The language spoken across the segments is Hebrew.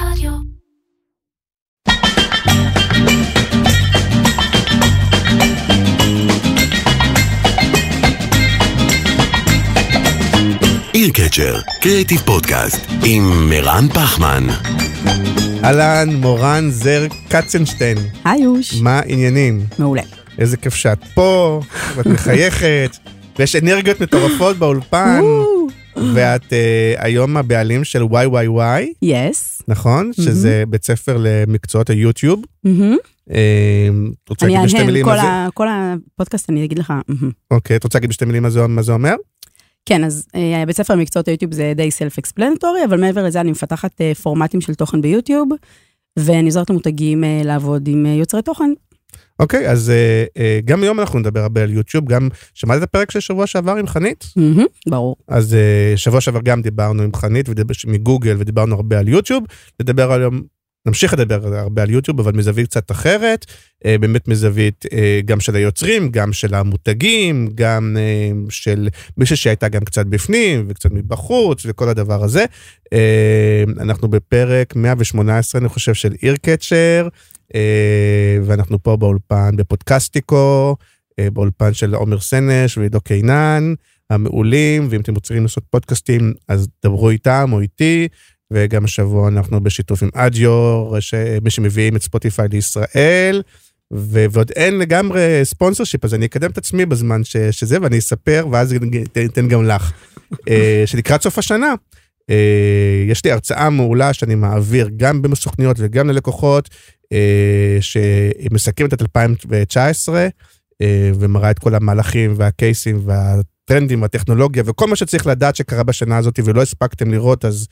רדיו. איר קצ'ר, קריאיטיב פודקאסט, עם מירן פחמן. אהלן, מורן זר קצנשטיין, היי יוש. מה העניינים? מעולה. איזה כיף שאת פה, ואת מחייכת, ויש אנרגיות מטורפות באולפן, ואת uh, היום הבעלים של וואי, יס. נכון? שזה בית ספר למקצועות היוטיוב. אה, את רוצה להגיד בשתי מילים מה זה? כל הפודקאסט אני אגיד לך. מהמם. אוקיי, את רוצה להגיד בשתי מילים מה זה- מה זה אומר? כן, אז אה, בית ספר למקצועות היוטיוב זה די סלף אקספלנטורי, אבל מעבר לזה אני מפתחת אה, פורמטים של תוכן ביוטיוב, ואני עוזרת למותגים אה, לעבוד עם אה, יוצרי תוכן. אוקיי, אז אה, אה, גם היום אנחנו נדבר הרבה על יוטיוב, גם שמעת את הפרק של שבוע שעבר עם חנית? מהמם, ברור. אז uh, שבוע שעבר גם דיברנו עם חנית ודיבר, מגוגל ודיברנו הרבה על יוטיוב, נדבר היום, נמשיך לדבר הרבה על יוטיוב, אבל מזווית קצת אחרת, uh, באמת מזווית uh, גם של היוצרים, גם של המותגים, גם uh, של מישהו שהייתה גם קצת בפנים וקצת מבחוץ וכל הדבר הזה. Uh, אנחנו בפרק 118, אני חושב, של איר קצ'ר, uh, ואנחנו פה באולפן בפודקסטיקו, uh, באולפן של עומר סנש ועידו קינן. המעולים, ואם אתם רוצים לעשות פודקאסטים, אז דברו איתם או איתי, וגם השבוע אנחנו בשיתוף עם אדיור, ש- מי שמביאים את ספוטיפיי לישראל, ו- ועוד אין לגמרי ספונסר שיפ, אז אני אקדם את עצמי בזמן ש- שזה, ואני אספר, ואז אתן- גם לך. אה, שלקראת סוף השנה, אה, יש לי הרצאה מעולה שאני מעביר גם בסוכניות וגם ללקוחות, אה, שמסכמת את 2019, אה, ומראה את כל המהלכים והקייסים והטרנדים והטכנולוגיה וכל מה שצריך לדעת שקרה בשנה הזאת ולא הספקתם לראות, אז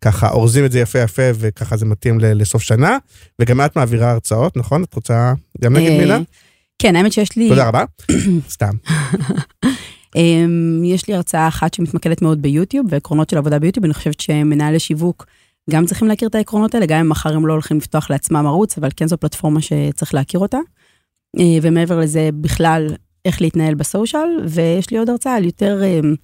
ככה אורזים את זה יפה יפה וככה זה מתאים לסוף שנה. וגם את מעבירה הרצאות, נכון? את רוצה גם להגיד אה, מילה? כן, האמת שיש לי, תודה רבה. סתם. אמ, יש לי הרצאה אחת שמתמקדת מאוד ביוטיוב, ועקרונות של עבודה ביוטיוב, אני חושבת שמנהלי שיווק גם צריכים להכיר את העקרונות האלה, גם אם מחר הם לא הולכים לפתוח לעצמם ערוץ, אבל כן זו פלטפורמה שצריך להכיר אותה. אה, ומעבר לזה, בכלל, איך להתנהל בסושיאל, ויש לי עוד הרצאה על יותר אמ,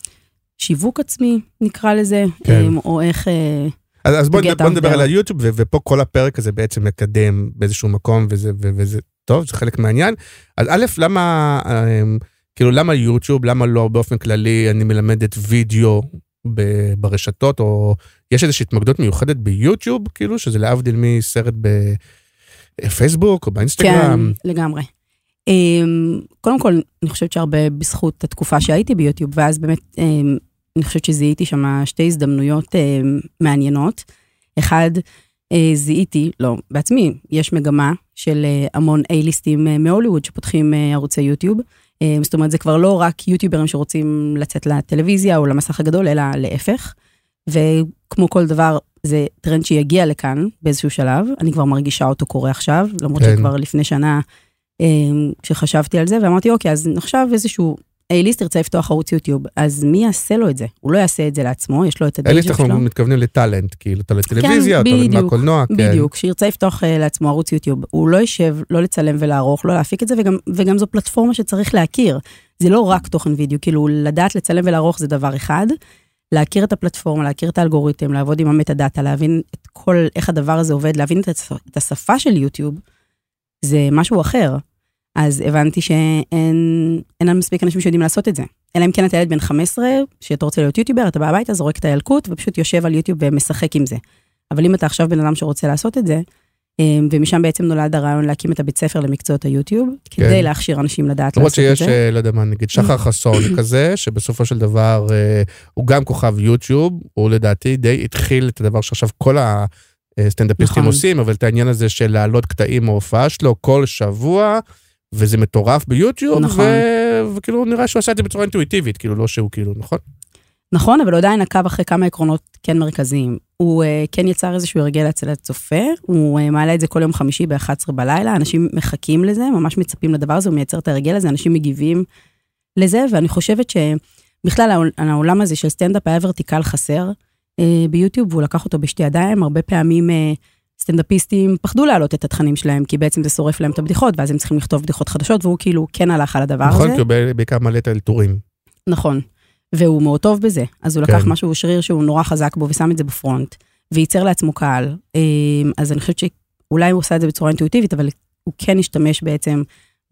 שיווק עצמי, נקרא לזה, כן. אמ, או איך... אה, אז, אז בוא, בוא נדבר. על היוטיוב, ו- ופה כל הפרק הזה בעצם מקדם באיזשהו מקום, וזה, ו- וזה טוב, זה חלק מהעניין. אז א', למה, כאילו, למה יוטיוב, למה לא באופן כללי אני מלמדת וידאו ברשתות, או יש איזושהי התמקדות מיוחדת ביוטיוב, כאילו, שזה להבדיל מסרט בפייסבוק או באינסטגרם. כן, לגמרי. אמ, קודם כל, אני חושבת שהרבה בזכות התקופה שהייתי ביוטיוב, ואז באמת, אמ, אני חושבת שזיהיתי שם שתי הזדמנויות אמ, מעניינות. אחד, אה, זיהיתי, לא, בעצמי, יש מגמה של אה, המון אה, מהוליווד שפותחים אה, ערוצי יוטיוב. אה, זאת אומרת, זה כבר לא רק יוטיוברים שרוצים לצאת לטלוויזיה או למסך הגדול, אלא להפך. וכמו כל דבר, זה טרנד שיגיע לכאן באיזשהו שלב, אני כבר מרגישה אותו קורה עכשיו, למרות כן. שכבר לפני שנה אה, כשחשבתי על זה, ואמרתי, אוקיי, אז עכשיו איזשהו A-list ירצה לפתוח ערוץ יוטיוב, אז מי יעשה לו את זה? הוא לא יעשה את זה לעצמו, יש לו את אלה ה day job שאנחנו שלו. מתכוונים לטאלנט, כאילו, טאלנט טלוויזיה, טאלנט בדיוק, מהקולנוע, כן. בדיוק, שירצה לפתוח אה, לעצמו ערוץ יוטיוב, הוא לא יישב, לא לצלם ולערוך, לא להפיק את זה, וגם, וגם זו פלטפורמה שצריך להכיר. זה לא רק תוכן וידאו, כאילו לדעת לצלם ולערוך זה דבר אחד, להכיר את הפלטפורמה, להכיר את האלגוריתם, לעבוד עם המטה דאטה, להבין את כל, איך הדבר הזה עובד, להבין את השפה של יוטיוב, זה משהו אחר. אז הבנתי שאין מספיק אנשים שיודעים לעשות את זה. אלא אם כן אתה ילד בן 15, שאתה רוצה להיות יוטיובר, אתה בא הביתה, זורק את הילקוט ופשוט יושב על יוטיוב ומשחק עם זה. אבל אם אתה עכשיו בן אדם שרוצה לעשות את זה, אמ, ומשם בעצם נולד הרעיון להקים את הבית ספר למקצועות היוטיוב, כדי להכשיר אנשים לדעת למרות לעשות את שיש, זה. אה, לא יודע מה, נגיד שחר חסון כזה, שבסופו של דבר אה, הוא גם כוכב יוטיוב, הוא לדעתי די התחיל את הדבר שעכשיו כל הסטנדאפיסטים נכון. עושים, אבל את העניין הזה של להעלות קטעים מההופעה שלו כל שבוע, וזה מטורף ביוטיוב, נכון. ו- וכאילו נראה שהוא עשה את זה בצורה אינטואיטיבית, כאילו לא שהוא כאילו, נכון? נכון, אבל הוא עדיין עקב אחרי כמה עקרונות כן מרכזיים. הוא uh, כן יצר איזשהו הרגל אצל הצופה, הוא uh, מעלה את זה כל יום חמישי ב-11 בלילה, אנשים מחכים לזה, ממש מצפים לדבר הזה, הוא מייצר את ההרגל הזה, אנשים מגיבים לזה, ואני חושבת שבכלל העול- העולם הזה של סטנדאפ היה ורטיקל חסר uh, ביוטיוב, והוא לקח אותו בשתי ידיים, הרבה פעמים uh, סטנדאפיסטים פחדו להעלות את התכנים שלהם, כי בעצם זה שורף להם את הבדיחות, ואז הם צריכים לכתוב בדיחות חדשות, והוא כאילו כן הלך על הדבר נכון, הזה. כי הוא בעיקר מעלה את האלתורים. נכון. והוא מאוד טוב בזה. אז הוא כן. לקח משהו שריר שהוא נורא חזק בו ושם את זה בפרונט. וייצר לעצמו קהל. אה, אז אני חושבת שאולי הוא עושה את זה בצורה אינטואיטיבית, אבל הוא כן השתמש בעצם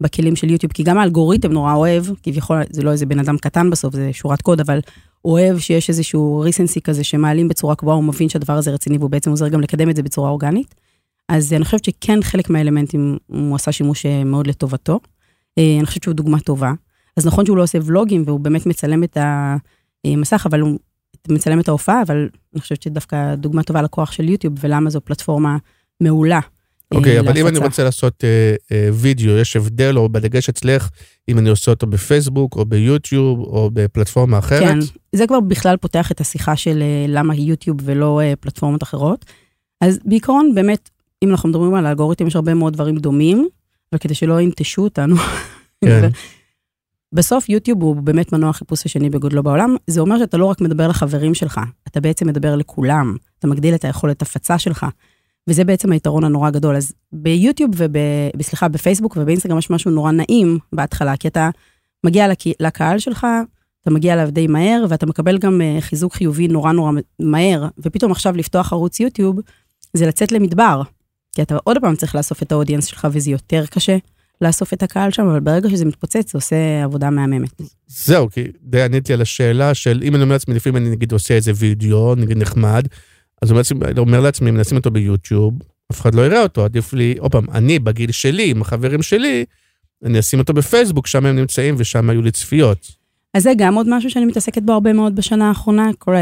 בכלים של יוטיוב, כי גם האלגוריתם נורא אוהב, כביכול זה לא איזה בן אדם קטן בסוף, זה שורת קוד, אבל אוהב שיש איזשהו ריסנסי כזה שמעלים בצורה קבועה, הוא מבין שהדבר הזה רציני והוא בעצם עוזר גם לקדם את זה בצורה אורגנית. אז אני חושבת שכן חלק מהאלמנטים הוא עשה שימוש אה, מאוד לטובתו. אה, אני חושבת שהוא דוגמה טובה. אז נכון שהוא לא עושה ולוגים והוא באמת מצלם את המסך, אבל הוא מצלם את ההופעה, אבל אני חושבת שדווקא דוגמה טובה לכוח של יוטיוב ולמה זו פלטפורמה מעולה. אוקיי, אה, אבל אם אני. רוצה לעשות אה, אה, וידאו, יש הבדל או בדגש אצלך, אם אני עושה אותו בפייסבוק או ביוטיוב או בפלטפורמה אחרת? כן, זה כבר בכלל פותח את השיחה של למה יוטיוב ולא פלטפורמות אחרות. אז בעיקרון, באמת, אם אנחנו מדברים על האלגוריתם, יש הרבה מאוד דברים דומים, אבל כדי שלא ינטשו אותנו, כן. בסוף יוטיוב הוא באמת מנוע החיפוש השני בגודלו בעולם, זה אומר שאתה לא רק מדבר לחברים שלך, אתה בעצם מדבר לכולם, אתה מגדיל את היכולת הפצה שלך, וזה בעצם היתרון הנורא גדול. אז ביוטיוב וב... סליחה, בפייסבוק ובאינסטגרם יש משהו נורא נעים בהתחלה, כי אתה מגיע לק... לקהל שלך, אתה מגיע אליו די מהר, ואתה מקבל גם אה, חיזוק חיובי נורא נורא מהר, ופתאום עכשיו לפתוח ערוץ יוטיוב, זה לצאת למדבר, כי אתה עוד פעם צריך לאסוף את האודיאנס שלך, וזה יותר קשה לאסוף את הקהל שם, אבל ברגע שזה מתפוצץ, זה עושה עבודה מהממת. זהו, כי די עניתי על השאלה של אם אני אומר לעצמי, לפעמים אני נגיד עושה איזה וידאו, נגיד נחמד, אז אני אומר לעצמי, אם נשים אותו ביוטיוב, אף אחד לא יראה אותו, עדיף לי, עוד פעם, אני בגיל שלי, עם החברים שלי, אני אשים אותו בפייסבוק, שם הם נמצאים ושם היו לי צפיות. אז זה גם עוד משהו שאני מתעסקת בו הרבה מאוד בשנה האחרונה, כל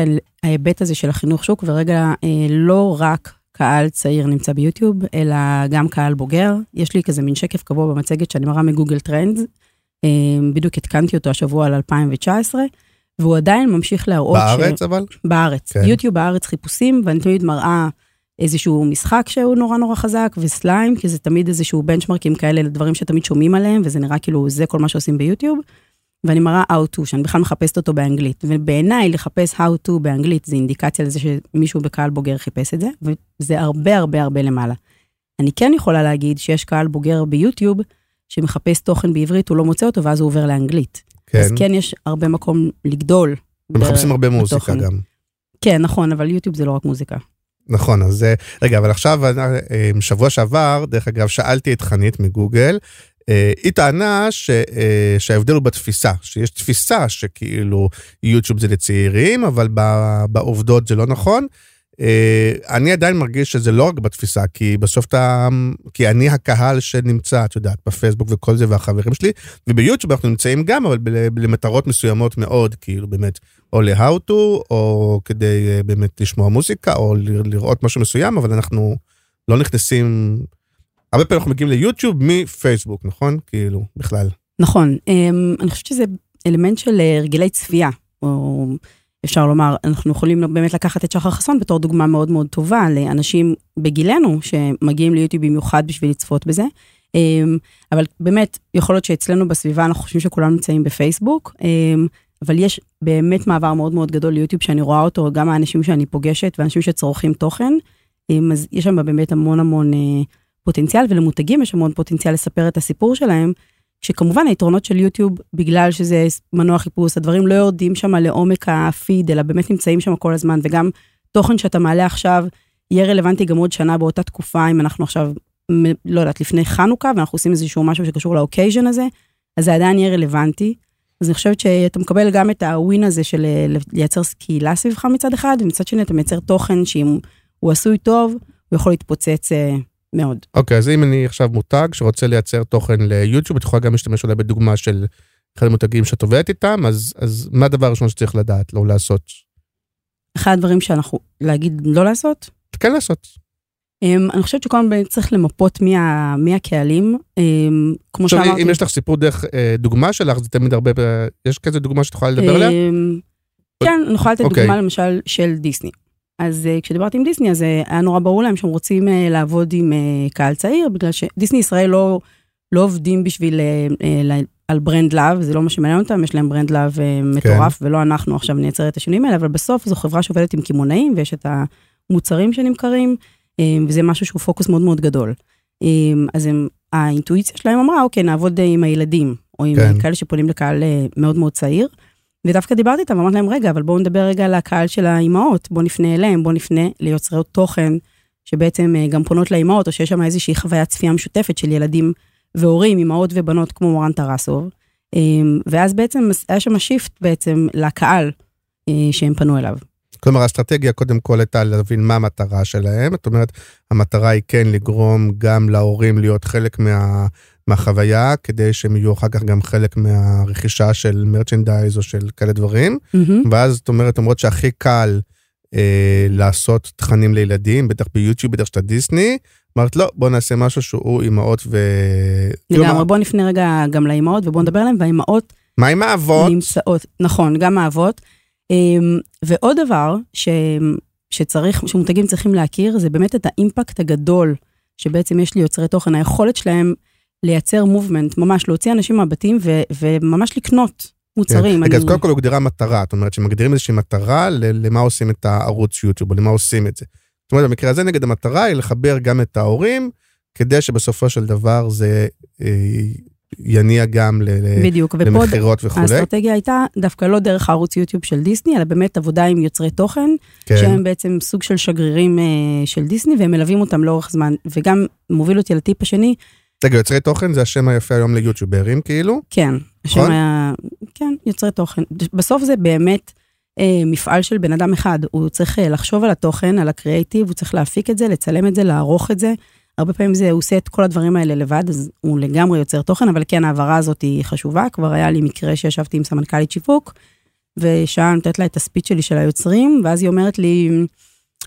ההיבט הזה של החינוך שוק, ורגע, אה, לא רק קהל צעיר נמצא ביוטיוב, אלא גם קהל בוגר. יש לי כזה מין שקף קבוע במצגת שאני מראה מ Google Trends, אה, בדיוק עדכנתי אותו השבוע על 2019, והוא עדיין ממשיך להראות בארץ אבל? בארץ. כן. כן. יוטיוב בארץ חיפושים, ואני תמיד מראה איזשהו משחק שהוא נורא נורא חזק, וסליים, כי זה תמיד איזשהו בנצ'מרקים כאלה לדברים שתמיד שומעים עליהם, וזה נראה כאילו זה כל מה שעושים ביוטיוב. ואני מראה How to, שאני בכלל מחפשת אותו באנגלית. ובעיניי לחפש How to באנגלית זה אינדיקציה לזה שמישהו בקהל בוגר חיפש את זה, וזה הרבה הרבה הרבה למעלה. אני כן יכולה להגיד שיש קהל בוגר ביוטיוב שמחפש תוכן בעברית, הוא לא מוצא אותו, ואז הוא עובר לאנגלית. כן. אז כן יש הרבה מקום לגדול. מחפשים הרבה מוזיקה בתוכן. גם. כן, נכון, אבל יוטיוב זה לא רק מוזיקה. נכון, אז אה, רגע, אבל עכשיו, אה, שבוע שעבר, דרך אגב, שאלתי את חנית מגוגל, אה, היא טענה ש, אה, שההבדל הוא בתפיסה, שיש תפיסה שכאילו יוטיוב זה לצעירים, אבל בעובדות זה לא נכון. אה, אני עדיין מרגיש שזה לא רק בתפיסה, כי בסוף אתה, כי אני הקהל שנמצא, את יודעת, בפייסבוק וכל זה והחברים שלי, וביוטיוב אנחנו נמצאים גם, אבל למטרות מסוימות מאוד, כאילו באמת, או ל-how to, או כדי אה, באמת לשמוע מוזיקה, או לראות משהו מסוים, אבל אנחנו לא נכנסים, הרבה פעמים אנחנו מגיעים ליוטיוב מפייסבוק, נכון? כאילו, בכלל. נכון, אמ, אני חושבת שזה אלמנט של אה, הרגלי צפייה, או אפשר לומר, אנחנו יכולים באמת לקחת את שחר חסון בתור דוגמה מאוד מאוד טובה לאנשים בגילנו שמגיעים ליוטיוב במיוחד בשביל לצפות בזה. אמ, אבל באמת, יכול להיות שאצלנו בסביבה אנחנו חושבים שכולם נמצאים בפייסבוק, אמ, אבל יש באמת מעבר מאוד מאוד גדול ליוטיוב שאני רואה אותו, גם האנשים שאני פוגשת ואנשים שצורכים תוכן, אמ, אז יש שם באמת המון המון אה, פוטנציאל, ולמותגים יש המון פוטנציאל לספר את הסיפור שלהם, שכמובן היתרונות של יוטיוב, בגלל שזה מנוע חיפוש, הדברים לא יורדים שם לעומק הפיד, אלא באמת נמצאים שם כל הזמן, וגם תוכן שאתה מעלה עכשיו, יהיה רלוונטי גם עוד שנה באותה תקופה, אם אנחנו עכשיו, לא יודעת, לפני חנוכה, ואנחנו עושים איזשהו משהו שקשור לאוקייז'ן הזה, אז זה עדיין יהיה רלוונטי. אז אני חושבת שאתה מקבל גם את הווין הזה של אה, לייצר קהילה סביבך מצד אחד, ומצד שני אתה מייצר תוכן שאם הוא עשוי טוב, הוא יכול להתפוצץ אה, מאוד. אוקיי, אז אם אני עכשיו מותג שרוצה לייצר תוכן ליוטיוב, את יכולה גם להשתמש אולי בדוגמה של אחד המותגים שאת עובדת איתם, אז, אז מה הדבר הראשון שצריך לדעת, לא לעשות? אחד הדברים שאנחנו, להגיד לא לעשות, כן לעשות. אמ, אני חושבת שקודם כל צריך למפות מי, ה, מי הקהלים. אמ, כמו שאמרתי, אם יש לך סיפור דרך אה, דוגמה שלך, זה תמיד הרבה, יש כזה דוגמה שאת יכולה לדבר עליה? אמ, כן, אני יכולה לתת אוקיי. דוגמה למשל של דיסני. אז אה, כשדיברתי עם דיסני, אז אה, היה נורא ברור להם שהם רוצים אה, לעבוד עם קהל צעיר, בגלל שדיסני ישראל לא, לא עובדים בשביל, על brand love, זה לא מה שמעניין אותם, יש להם brand love אה, מטורף, ולא אנחנו עכשיו נייצר את השינויים האלה, אבל בסוף זו חברה שעובדת עם קמעונאים, ויש את המוצרים שנמכרים, וזה משהו שהוא פוקוס מאוד מאוד גדול. אז הם, האינטואיציה שלהם אמרה, אוקיי, נעבוד עם הילדים, או עם כן. כן. כאלה שפונים לקהל מאוד מאוד צעיר. ודווקא דיברתי איתם ואמרתי להם, רגע, אבל בואו נדבר רגע על הקהל של האימהות, בואו נפנה אליהם, בואו נפנה ליוצרי תוכן, שבעצם אה, גם פונות לאימהות, או שיש שם איזושהי חוויית צפייה משותפת של ילדים והורים, אימהות ובנות כמו מורן טרסוב. אה, ואז בעצם היה שם שיפט בעצם לקהל אה, שהם פנו אליו. כלומר, האסטרטגיה קודם כל הייתה להבין מה המטרה שלהם. זאת אומרת, המטרה היא כן לגרום גם להורים להיות חלק מה, מהחוויה, כדי שהם יהיו אחר כך גם חלק מהרכישה של מרצ'נדייז או של כאלה דברים. Mm-hmm. ואז זאת אומרת, למרות שהכי קל אה, לעשות תכנים לילדים, בטח ביוטיוב, בטח שאתה דיסני, אמרת, לא, בוא נעשה משהו שהוא אימהות ו... לגמרי, כלומר, בואו נפנה רגע גם לאימהות ובואו נדבר עליהן, והאימהות מה עם האבות? נמצאות, נכון, גם האבות. אמ, ועוד דבר ש, שצריך, שמותגים צריכים להכיר, זה באמת את האימפקט הגדול שבעצם יש ליוצרי תוכן, היכולת שלהם לייצר מובמנט, ממש להוציא אנשים מהבתים ו, וממש לקנות מוצרים. כן. רגע, אז אני- קודם כל הוגדרה מטרה, זאת אומרת שמגדירים איזושהי מטרה למה עושים את הערוץ יוטיוב, או למה עושים את זה. זאת אומרת, במקרה הזה נגד המטרה היא לחבר גם את ההורים, כדי שבסופו של דבר זה אה, יניע גם ל- בדיוק, למכירות וכולי. האסטרטגיה הייתה דווקא לא דרך הערוץ יוטיוב של דיסני, אלא באמת עבודה עם יוצרי תוכן, כן, שהם בעצם סוג של שגרירים אה, של דיסני, והם מלווים אותם לאורך זמן, וגם מוביל אותי לטיפ השני, רגע, יוצרי תוכן זה השם היפה היום ליוטיוברים, כאילו? כן, השם נכון? היה, כן, יוצרי תוכן. בסוף זה באמת אה, מפעל של בן אדם אחד, הוא צריך אה, לחשוב על התוכן, על הקריאייטיב, הוא צריך להפיק את זה, לצלם את זה, לערוך את זה. הרבה פעמים זה, הוא עושה את כל הדברים האלה לבד, אז הוא לגמרי יוצר תוכן, אבל כן, ההעברה הזאת היא חשובה. כבר היה לי מקרה שישבתי עם סמנכ"לית שיווק, ושעה נותנת לה את הספיץ שלי של היוצרים, ואז היא אומרת לי,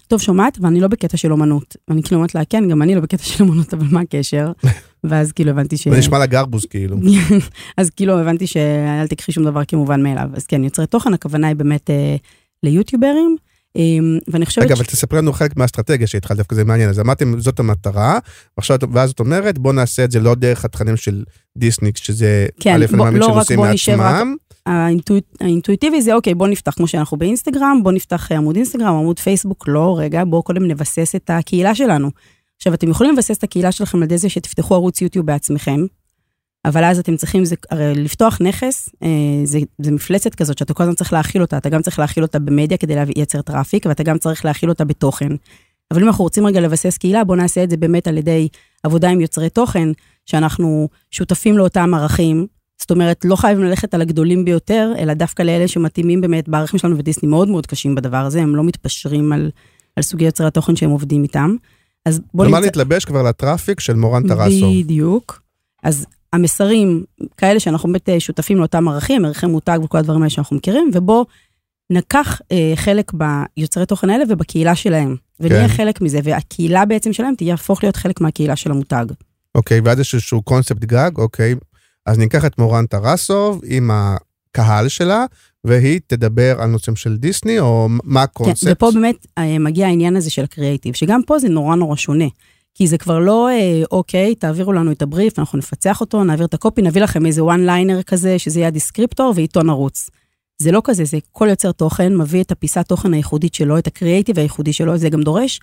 טוב, שומעת, ואני לא בקטע של אומנות. ואני כאילו אומרת לה, כן, גם אני לא בקטע של אומנות, אבל מה הקשר? ואז כאילו הבנתי ש... זה נשמע לה גרבוז, כאילו. אז כאילו הבנתי שאל תקחי שום דבר כמובן מאליו. אז כן, יוצרי תוכן, הכוונה היא באמת אה, ליוטיוברים, אה, ואני חושבת רגע, אבל תספרי לנו חלק מהאסטרטגיה שהתחלת, דווקא זה מעניין. אז אמרתם, זאת המטרה, ועכשיו, ואז את אומרת, בוא נעשה את זה לא דרך התכנים של דיסני, שזה, כן, א', אני בוא- מאמין לא בוא רק- מעצמם. האינטואיט, האינטואיטיבי זה אוקיי, בוא נפתח כמו שאנחנו באינסטגרם, בוא נפתח עמוד אינסטגרם, עמוד פייסבוק, לא, רגע, בואו קודם נבסס את הקהילה שלנו. עכשיו, אתם יכולים לבסס את הקהילה שלכם על ידי זה שתפתחו ערוץ יוטיוב בעצמכם, אבל אז אתם צריכים, זה, הרי לפתוח נכס, אה, זה, זה מפלצת כזאת שאתה כל הזמן צריך להכיל אותה, אתה גם צריך להכיל אותה במדיה כדי לייצר traffic, ואתה גם צריך להכיל אותה בתוכן. אבל אם אנחנו רוצים רגע לבסס קהילה, בואו נעשה את זה באמת על ידי עבודה עם יוצרי תוכן, שאנחנו שותפים לאותם ערכים. זאת אומרת, לא חייבים ללכת על הגדולים ביותר, אלא דווקא לאלה שמתאימים באמת בערכים שלנו, ודיסני מאוד מאוד קשים בדבר הזה, הם לא מתפשרים על, על סוגי יוצרי התוכן שהם עובדים איתם. אז בואו כלומר להתלבש כבר לטראפיק של מורן טרסוב. בדיוק. אז המסרים, כאלה שאנחנו באמת אה, שותפים לאותם ערכים, ערכי מותג וכל הדברים האלה שאנחנו מכירים, ובואו נקח אה, חלק ביוצרי תוכן האלה ובקהילה שלהם, ונהיה כן. חלק מזה, והקהילה בעצם שלהם תהפוך להיות חלק מהקהילה של המותג. אוקיי, ואז יש איזשהו קונספט גג, אוקיי. אז ניקח את מורן טרסוב עם הקהל שלה, והיא תדבר על נושאים של דיסני, או מה הקונספט? כן, ופה באמת אה, מגיע העניין הזה של הקריאייטיב, שגם פה זה נורא נורא שונה. כי זה כבר לא, אה, אוקיי, תעבירו לנו את הבריף, אנחנו נפצח אותו, נעביר את הקופי, נביא לכם איזה one liner כזה, שזה יהיה הדיסקריפטור ואיתו נרוץ. זה לא כזה, זה כל יוצר תוכן מביא את הפיסת תוכן הייחודית שלו, את הקריאייטיב הייחודי שלו, זה גם דורש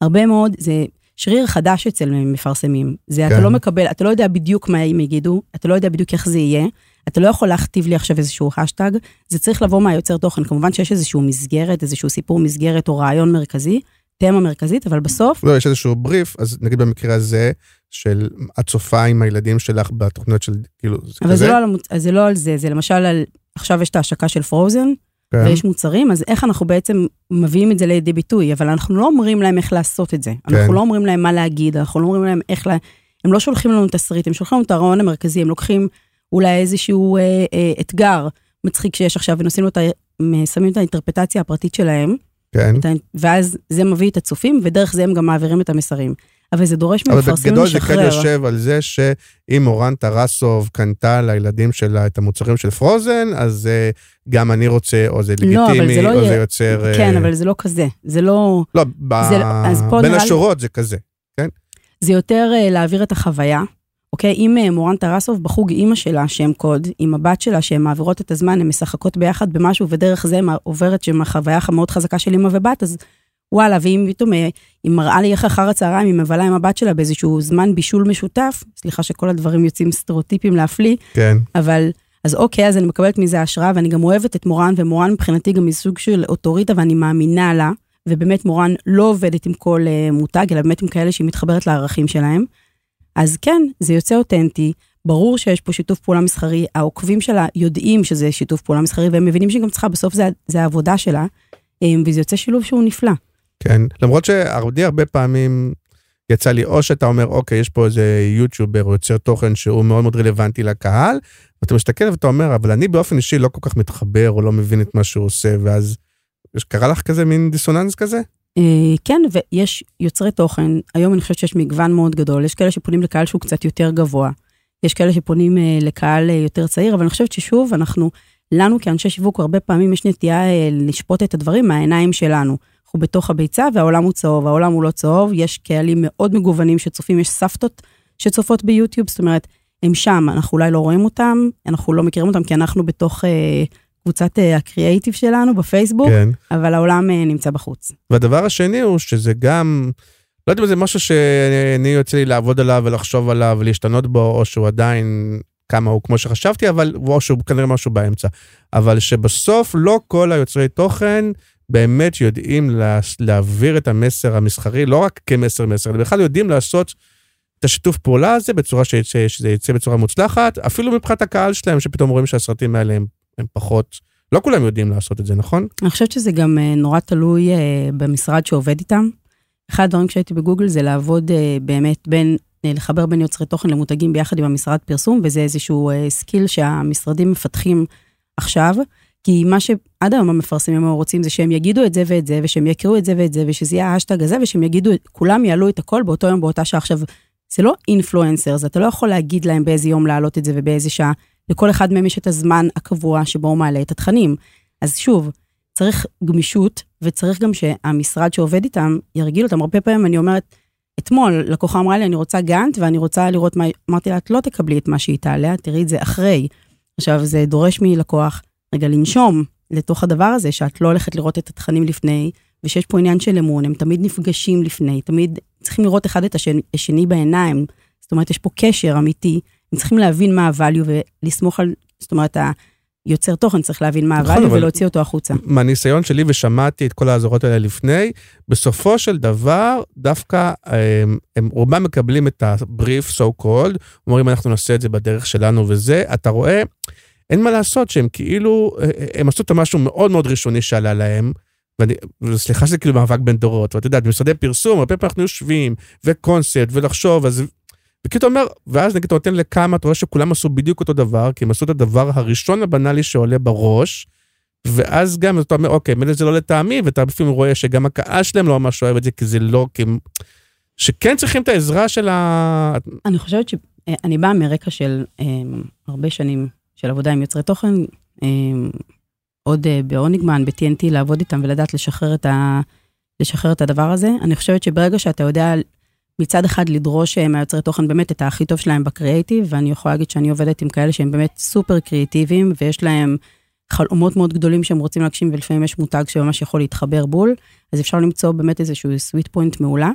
הרבה מאוד, זה שריר חדש אצל מפרסמים. זה, כן. אתה לא מקבל, אתה לא יודע בדיוק מה הם יגידו, אתה לא יודע בדיוק איך זה יהיה, אתה לא יכול להכתיב לי עכשיו איזשהו השטג, זה צריך לבוא מהיוצר תוכן. כמובן שיש איזשהו מסגרת, איזשהו סיפור מסגרת או רעיון מרכזי, תמה מרכזית, אבל בסוף, לא, יש איזשהו בריף, אז נגיד במקרה הזה, של הצופה עם הילדים שלך בתוכניות של, כאילו, זה אבל כזה? זה לא, על, זה לא על זה, זה למשל על, עכשיו יש את ההשקה של פרוזן, כן. ויש מוצרים, אז איך אנחנו בעצם מביאים את זה לידי ביטוי, אבל אנחנו לא אומרים להם איך לעשות את זה. כן. אנחנו לא אומרים להם מה להגיד, אנחנו לא אומרים להם איך לה... הם לא שולחים לנו תסריט, הם שולחים לנו את הרעיון המרכזי, הם לוקחים אולי איזשהו אה, אה, אתגר מצחיק שיש עכשיו, ונושאים לו את ה... שמים את האינטרפטציה הפרטית שלהם, כן. ה- ואז זה מביא את הצופים, ודרך זה הם גם מעבירים את המסרים. אבל זה דורש אבל ממפרסמים בגדול זה כן לשחרר. יושב על זה שאם מורן טרסוב קנתה לילדים שלה את המוצרים של פרוזן, אז אה, גם אני רוצה, או זה לא, אבל זה לגיטימי, לא או זה יהיה- יוצר... אה, כן, אבל זה לא כזה. זה לא... לא, ב- זה לא- פה בין נראה לי- השורות זה כזה. זה יותר אה, להעביר את החוויה. אוקיי, אם אה, מורן טרסוב בחוג אימא שלה, שם קוד, עם הבת שלה, שהן מעבירות את הזמן, הן משחקות ביחד במשהו, ודרך זה מה- עוברת שם החוויה המאוד חזקה של אימא ובת, אז וואלה, ואם פתאום אה, היא מראה לי איך אחר הצהריים היא מבלה עם הבת שלה באיזשהו זמן בישול משותף, סליחה שכל הדברים יוצאים סטריאוטיפים להפליא, כן. אבל אז אוקיי, אז אני מקבלת מזה השראה, ואני גם אוהבת את מורן, ומורן מבחינתי גם מסוג של אוטוריטה, ואני מאמינה לה, ובאמת מורן לא עובדת עם כל uh, מותג, אלא באמת עם כאלה שהיא מתחברת לערכים שלהם. אז כן, זה יוצא אותנטי, ברור שיש פה שיתוף פעולה מסחרי, העוקבים שלה יודעים שזה שיתוף פעולה מסחרי, והם מבינים שהיא גם צריכה, בסוף זה, זה העבודה שלה, um, וזה יוצא שילוב שהוא נפלא. כן, למרות שהרבה הרבה פעמים יצא לי, או שאתה אומר, אוקיי, יש פה איזה יוטיובר או יוצר תוכן שהוא מאוד מאוד רלוונטי לקהל, ואתה מסתכל ואתה אומר, אבל אני באופן אישי לא כל כך מתחבר או לא מבין את מה שהוא עושה, ואז קרה לך כזה מין דיסוננס כזה? אה, כן, ויש יוצרי תוכן, היום אני חושבת שיש מגוון מאוד גדול, יש כאלה שפונים לקהל שהוא קצת יותר גבוה, יש כאלה שפונים אה, לקהל אה, יותר צעיר, אבל אני חושבת ששוב, אנחנו, לנו כאנשי שיווק, הרבה פעמים יש נטייה לשפוט את הדברים מהעיניים שלנו. אנחנו בתוך הביצה והעולם הוא צהוב, העולם הוא לא צהוב, יש קהלים מאוד מגוונים שצופים, יש סבתות שצופות ביוטיוב, זאת אומרת, הם שם, אנחנו אולי לא רואים אותם, אנחנו לא מכירים אותם כי אנחנו בתוך קבוצת אה, הקריאייטיב שלנו בפייסבוק, כן. אבל העולם אה, נמצא בחוץ. והדבר השני הוא שזה גם, לא יודע אם זה משהו שאני יוצא לי לעבוד עליו ולחשוב עליו ולהשתנות בו, או שהוא עדיין כמה הוא כמו שחשבתי, אבל, או שהוא כנראה משהו באמצע. אבל שבסוף לא כל היוצרי תוכן, באמת יודעים לה, להעביר את המסר המסחרי, לא רק כמסר מסר, אלא בכלל יודעים לעשות את השיתוף פעולה הזה בצורה שיצא, שזה יצא בצורה מוצלחת, אפילו מבחינת הקהל שלהם, שפתאום רואים שהסרטים האלה הם, הם פחות, לא כולם יודעים לעשות את זה, נכון? אני חושבת שזה גם אה, נורא תלוי אה, במשרד שעובד איתם. אחד הדברים כשהייתי בגוגל זה לעבוד אה, באמת בין, לחבר בין יוצרי תוכן למותגים ביחד עם המשרד פרסום, וזה איזשהו skill שהמשרדים מפתחים עכשיו. כי מה שעד היום המפרסמים רוצים זה שהם יגידו את זה ואת זה, ושהם יקראו את זה ואת זה, ושזה יהיה האשטג הזה, ושהם יגידו, כולם יעלו את הכל באותו יום, באותה שעה. עכשיו, זה לא אינפלואנסרס, אתה לא יכול להגיד להם באיזה יום להעלות את זה ובאיזה שעה. לכל אחד מהם יש את הזמן הקבוע שבו הוא מעלה את התכנים. אז שוב, צריך גמישות, וצריך גם שהמשרד שעובד איתם ירגיל אותם. הרבה פעמים אני אומרת, אתמול לקוחה אמרה לי, אני רוצה גאנט ואני רוצה לראות מה, אמרתי לה, את לא תקבלי את מה שהיא תעלה, תראי את זה אחרי. עכשיו, זה דורש מלקוח רגע לנשום לתוך הדבר הזה, שאת לא הולכת לראות את התכנים לפני, ושיש פה עניין של אמון, הם תמיד נפגשים לפני, תמיד צריכים לראות אחד את השני, השני בעיניים. זאת אומרת, יש פה קשר אמיתי, הם צריכים להבין מה הvalue ולסמוך על, זאת אומרת, היוצר תוכן צריך להבין מה נכון, הvalue ולהוציא אותו החוצה. מהניסיון שלי, ושמעתי את כל האזהרות האלה לפני, בסופו של דבר, דווקא הם, הם רובם מקבלים את הבריף, so called, אומרים, אנחנו נעשה את זה בדרך שלנו וזה, אתה רואה, אין מה לעשות שהם כאילו, הם עשו את המשהו מאוד מאוד ראשוני שעלה להם. ואני, וסליחה שזה כאילו מאבק בין דורות, ואת יודעת, במשרדי פרסום, הרבה פעמים אנחנו יושבים, וקונספט, ולחשוב, אז... וכאילו אתה אומר, ואז נגיד אתה נותן לכמה, אתה רואה שכולם עשו בדיוק אותו דבר, כי הם עשו את הדבר הראשון הבנאלי שעולה בראש, ואז גם אתה אומר, אוקיי, מילא זה לא לטעמי, ואתה לפעמים רואה שגם הקהל שלהם לא ממש אוהב את זה, כי זה לא, כי... שכן צריכים את העזרה של ה... אני חושבת שאני באה מרקע של אה, הרבה שנים של עבודה עם יוצרי תוכן, אה, עוד אה, באוניגמן, ב-TNT, לעבוד איתם ולדעת לשחרר את, ה, לשחרר את הדבר הזה. אני חושבת שברגע שאתה יודע מצד אחד לדרוש אה, מהיוצרי תוכן באמת את הכי טוב שלהם בקריאייטיב, ואני יכולה להגיד שאני עובדת עם כאלה שהם באמת סופר קריאיטיביים, ויש להם חלומות מאוד גדולים שהם רוצים להגשים, ולפעמים יש מותג שממש יכול להתחבר בול, אז אפשר למצוא באמת איזשהו sweet point מעולה,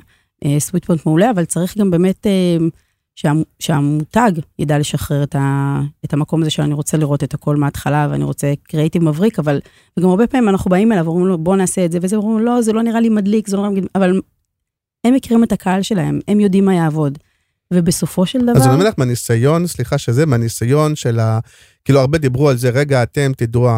sweet point מעולה, אבל צריך גם באמת שה, שהמותג ידע לשחרר את, המקום הזה שאני רוצה לראות את הכל מההתחלה, ואני רוצה קריאיטיב מבריק, אבל גם הרבה פעמים אנחנו באים אליו ואומרים לו, בוא נעשה את זה, וזה, אומרים, לא, זה לא נראה לי מדליק, זה לא נראה לי... אבל הם מכירים את הקהל שלהם, הם יודעים מה יעבוד. ובסופו של דבר... אז אני אומר לך, מהניסיון, סליחה שזה, מהניסיון של ה... כאילו, הרבה דיברו על זה, רגע, אתם תדעו,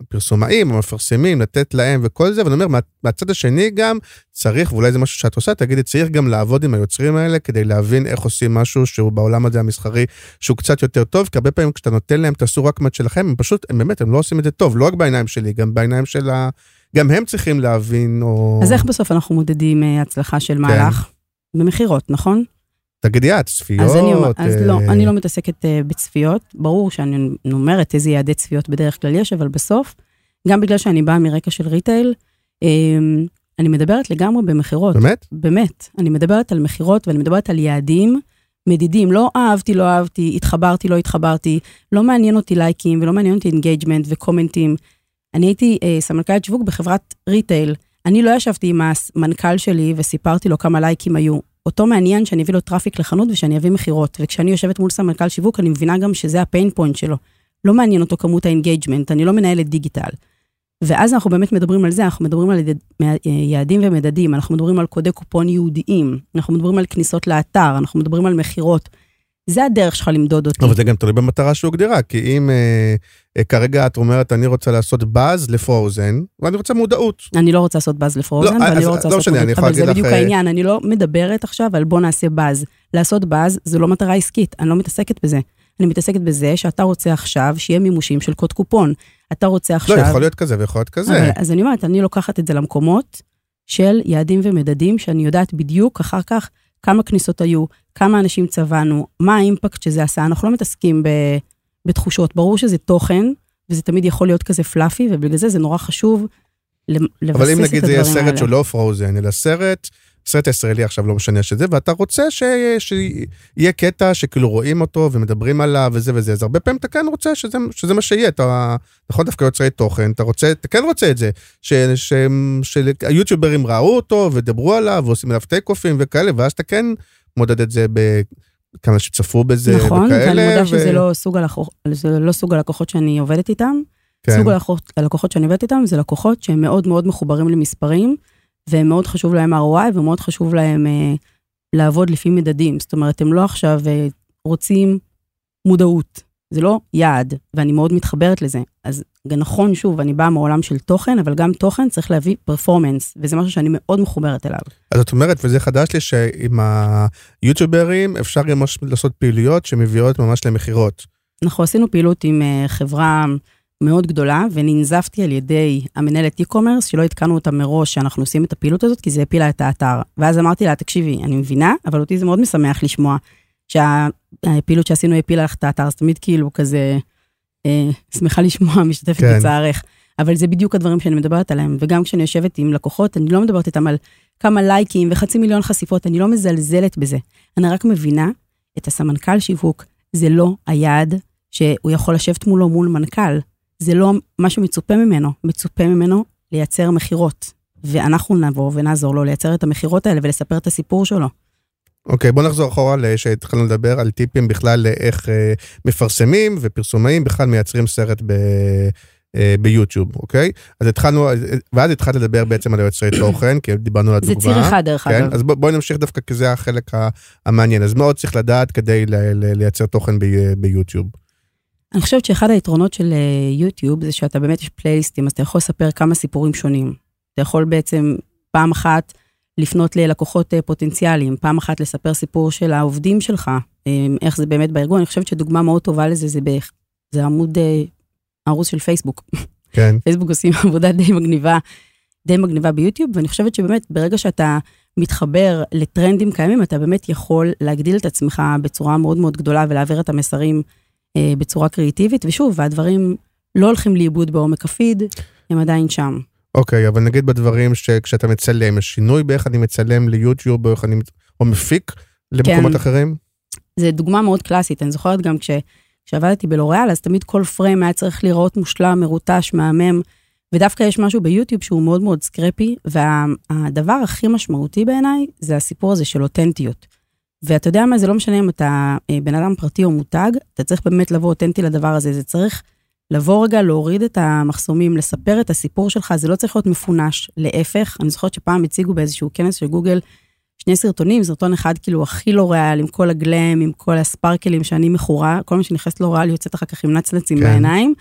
הפרסומאים, המפרסמים, לתת להם וכל זה, ואני אומר, מה, מהצד השני גם צריך, ואולי זה משהו שאת עושה, תגידי, צריך גם לעבוד עם היוצרים האלה כדי להבין איך עושים משהו שהוא בעולם הזה המסחרי, שהוא קצת יותר טוב, כי הרבה פעמים כשאתה נותן להם, תעשו רק מה שלכם, הם פשוט, הם באמת, הם לא עושים את זה טוב, לא רק בעיניים שלי, גם בעיניים של ה... גם הם צריכים להבין, או... אז איך בסוף אנחנו מודדים אה, הצלחה של מהלך? כן. במכירות, נכון? תגידי את, צפיות. אז, אני, אז אה... לא, אני לא מתעסקת uh, בצפיות. ברור שאני אומרת איזה יעדי צפיות בדרך כלל יש, אבל בסוף, גם בגלל שאני באה מרקע של retail, אה, אני מדברת לגמרי במכירות. באמת? באמת. אני מדברת על מכירות ואני מדברת על יעדים מדידים. לא אהבתי, לא אהבתי, התחברתי, לא התחברתי. לא מעניין אותי לייקים ולא מעניין אותי engagement וקומנטים. אני הייתי אה, סמנכ"לת שיווק בחברת retail. אני לא ישבתי עם המנכ"ל שלי וסיפרתי לו כמה לייקים היו. אותו מעניין שאני אביא לו traffic לחנות ושאני אביא מכירות. וכשאני יושבת מול סמנכ"ל שיווק, אני מבינה גם שזה ה pain point שלו. לא מעניין אותו כמות ה engagement, אני לא מנהלת דיגיטל. ואז אנחנו באמת מדברים על זה, אנחנו מדברים על יעדים ומדדים, אנחנו מדברים על קודי קופון ייעודיים, אנחנו מדברים על כניסות לאתר, אנחנו מדברים על מכירות. זה הדרך שלך למדוד אותי. אבל זה גם תלוי במטרה שהוגדרה, כי אם אה, אה, כרגע את אומרת, אני רוצה לעשות באז לפרוזן, ואני רוצה מודעות. אני לא רוצה לעשות באז ל Frozen, לא, ואני אז- לא רוצה לא לעשות משנה, אני יכול אבל זה להגיד בדיוק לך, אה, העניין, אני לא מדברת עכשיו על בוא נעשה באז. לעשות באז זה לא מטרה עסקית, אני לא מתעסקת בזה. אני מתעסקת בזה שאתה רוצה עכשיו שיהיה מימושים של קוד קופון. אתה רוצה לא, עכשיו... יכול להיות כזה ויכול להיות כזה. אבל, אז אני אומרת, אני לוקחת את זה למקומות של יעדים ומדדים, שאני יודעת בדיוק אחר כך כמה כניסות היו, כמה אנשים צבענו, מה האימפקט שזה עשה. אנחנו לא מתעסקים ב, בתחושות. ברור שזה תוכן, וזה תמיד יכול להיות כזה פלאפי, ובגלל זה זה נורא חשוב לבסס את הדברים האלה. אבל אם נגיד זה יהיה סרט שהוא לא פרוזן, אלא סרט, סרט ישראלי עכשיו, לא משנה שזה, ואתה רוצה ש... שיהיה קטע שכאילו רואים אותו ומדברים עליו וזה וזה, אז הרבה פעמים אתה כן רוצה שזה, שזה מה שיהיה, אתה נכון דווקא יוצרי תוכן, אתה רוצה, אתה כן רוצה את זה, ש... ש... שהיוטיוברים ראו אותו ודברו עליו ועושים עליו טייק אופים וכאלה, ואז אתה כן מודד את זה בכמה שצפו בזה נכון, וכאלה. ואני מודה ו- שזה לא סוג הלקוחות, זה לא סוג הלקוחות שאני עובדת איתם. כן. סוג הלקוחות, הלקוחות שאני עובדת איתם זה לקוחות שהם מאוד מאוד מחוברים למספרים, והם מאוד חשוב להם ROI ומאוד חשוב להם אה, לעבוד לפי מדדים. זאת אומרת, הם לא עכשיו אה, רוצים מודעות, זה לא יעד, ואני מאוד מתחברת לזה. אז נכון, שוב, אני באה מעולם של תוכן, אבל גם תוכן צריך להביא פרפורמנס, וזה משהו שאני מאוד מחוברת אליו. אז את אומרת, וזה חדש לי, שעם היוטיוברים אפשר גם לעשות פעילויות שמביאות ממש למכירות. אנחנו עשינו פעילות עם אה, חברה מאוד גדולה, וננזפתי על ידי המנהלת e-commerce, שלא עדכנו אותה מראש שאנחנו עושים את הפעילות הזאת, כי זה הפילה את האתר. ואז אמרתי לה, תקשיבי, אני מבינה, אבל אותי זה מאוד משמח לשמוע שהפעילות שעשינו הפילה לך את האתר, אז תמיד כאילו כזה, אה, שמחה לשמוע, משתתפת כן. בצערך. אבל זה בדיוק הדברים שאני מדברת עליהם, וגם כשאני יושבת עם לקוחות, אני לא מדברת איתם על כמה לייקים וחצי מיליון חשיפות, אני לא מזלזלת בזה. אני רק מבינה את הסמנכ"ל שיווק, זה לא היעד שהוא יכול לשבת מולו מול מנכ"ל. זה לא מה שמצופה ממנו, מצופה ממנו לייצר מכירות. ואנחנו נבוא ונעזור לו לייצר את המכירות האלה ולספר את הסיפור שלו. אוקיי, בוא נחזור אחורה שהתחלנו לדבר על טיפים בכלל לאיך אה, מפרסמים ופרסומאים בכלל מייצרים סרט ב... אה, ביוטיוב, אוקיי? אז התחלנו, ואז התחלת לדבר בעצם על יוצרי תוכן, כי דיברנו על זה הדוגמה. ציר אחד, דרך כן? אגב. אז בוא, בואי נמשיך דווקא, כי זה החלק המעניין. אז מה עוד צריך לדעת כדי ל- ל- לייצר תוכן ב- ביוטיוב? אני חושבת שאחד היתרונות של אה, יוטיוב זה שאתה באמת יש פלייליסטים, אז אתה יכול לספר כמה סיפורים שונים. אתה יכול בעצם פעם אחת לפנות ללקוחות אה, פוטנציאליים, פעם אחת לספר סיפור של העובדים שלך, אה, איך זה באמת בארגון. אני חושבת שדוגמה מאוד טובה לזה זה, ב- זה עמוד, אה, ערוץ של פייסבוק. כן, פייסבוק עושים עבודה די מגניבה, די מגניבה ביוטיוב, ואני חושבת שבאמת ברגע שאתה מתחבר לטרנדים קיימים, אתה באמת יכול להגדיל את עצמך בצורה מאוד מאוד גדולה ולהעביר את המסרים אה, בצורה קריאיטיבית, ושוב, והדברים לא הולכים לאיבוד בעומק הפיד, הם עדיין שם. אוקיי, אבל נגיד בדברים שכשאתה מצלם, יש שינוי באיך אני מצלם ליוטיוב, או איך אני, או מפיק למקומות כן. אחרים? זו דוגמה מאוד קלאסית, אני זוכרת גם כש, כשעבדתי בלוריאל, אז תמיד כל פריים היה צריך להיראות מושלם, מרוטש, מהמם, ודווקא יש משהו ביוטיוב שהוא מאוד מאוד סקרפי, והדבר הכי משמעותי בעיניי זה הסיפור הזה של אותנטיות. ואתה יודע מה, זה לא משנה אם אתה אה, בן אדם פרטי או מותג, אתה צריך באמת לבוא אותנטי לדבר הזה, זה צריך לבוא רגע, להוריד את המחסומים, לספר את הסיפור שלך, זה לא צריך להיות מפונש, להפך, אני זוכרת שפעם הציגו באיזשהו כנס של גוגל, שני סרטונים, סרטון אחד כאילו הכי לא ריאל, עם כל הגלם, עם כל הספרקלים שאני מכורה, כל מה שנכנס לא ריאל יוצאת אחר כך עם נצנצים. כן. בעיניים.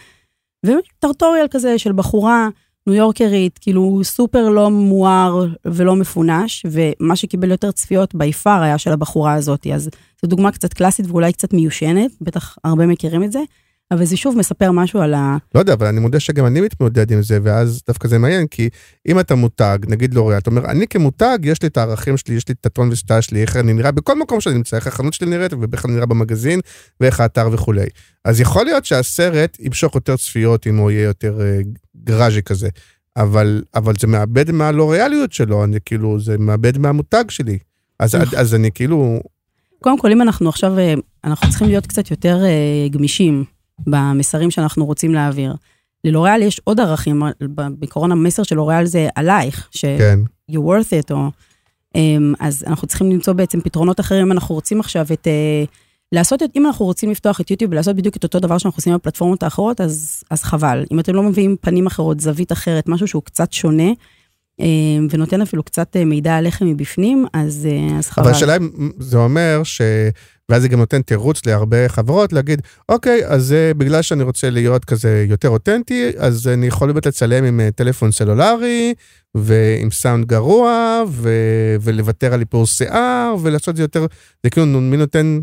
וטרטוריאל כזה של בחורה ניו יורקרית, כאילו סופר לא מואר ולא מפונש, ומה שקיבל יותר צפיות בי פאר היה של הבחורה הזאת, אז זו דוגמה קצת קלאסית ואולי קצת מיושנת, בטח הרבה מכירים את זה, אבל זה שוב מספר משהו על ה... לא יודע, אבל אני מודה שגם אני מתמודד עם זה, ואז דווקא זה מעניין, כי אם אתה מותג, נגיד לוריאל, אתה אומר, אני כמותג, יש לי את הערכים שלי, יש לי את הטון וסטייל שלי, איך אני נראה בכל מקום שאני נמצא, איך החנות שלי נראית, ואיך אני נראה במגזין, ואיך האתר וכולי. אז יכול להיות שהסרט ימשוך יותר צפיות, אם הוא יהיה יותר אה, גראז'י כזה. אבל, אבל זה מאבד מהלוריאליות שלו, אני כאילו, זה מאבד מהמותג שלי. אז, נכון. אז אני כאילו, קודם כל, אם אנחנו עכשיו, אה, אנחנו צריכים להיות קצת יותר אה, גמישים במסרים שאנחנו רוצים להעביר. ללוריאל יש עוד ערכים, בעיקרון המסר של לוריאל זה עלייך, ש- כן. you worth it, או... אמ, אז אנחנו צריכים למצוא בעצם פתרונות אחרים, אנחנו רוצים עכשיו את... אה, לעשות את, אם אנחנו רוצים לפתוח את יוטיוב ולעשות בדיוק את אותו דבר שאנחנו עושים בפלטפורמות האחרות, אז, אז חבל. אם אתם לא מביאים פנים אחרות, זווית אחרת, משהו שהוא קצת שונה, אה, ונותן אפילו קצת אה, מידע עליכם מבפנים, אז, אה, אז חבל. אבל השאלה אם זה אומר ש... ואז זה גם נותן תירוץ להרבה חברות להגיד, אוקיי, אז בגלל שאני רוצה להיות כזה יותר אותנטי, אז אני יכול באמת לצלם עם טלפון סלולרי, ועם סאונד גרוע, ו... ולוותר על איפור שיער, ולעשות את זה יותר, זה כאילו מי נותן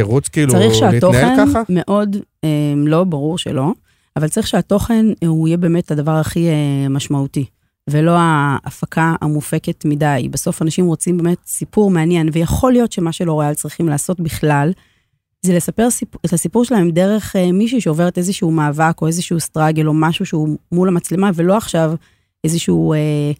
תירוץ כאילו צריך להתנהל שהתוכן ככה? מאוד, אה, לא ברור שלא, אבל צריך שהתוכן אה, הוא יהיה באמת הדבר הכי אה, משמעותי, ולא ההפקה המופקת מדי. בסוף אנשים רוצים באמת סיפור מעניין, ויכול להיות שמה שלוריאל צריכים לעשות בכלל, זה לספר סיפ... את הסיפור שלהם דרך אה, מישהי שעוברת איזשהו מאבק, או איזשהו סטראגל, או משהו שהוא מול המצלמה, ולא עכשיו איזשהו אה,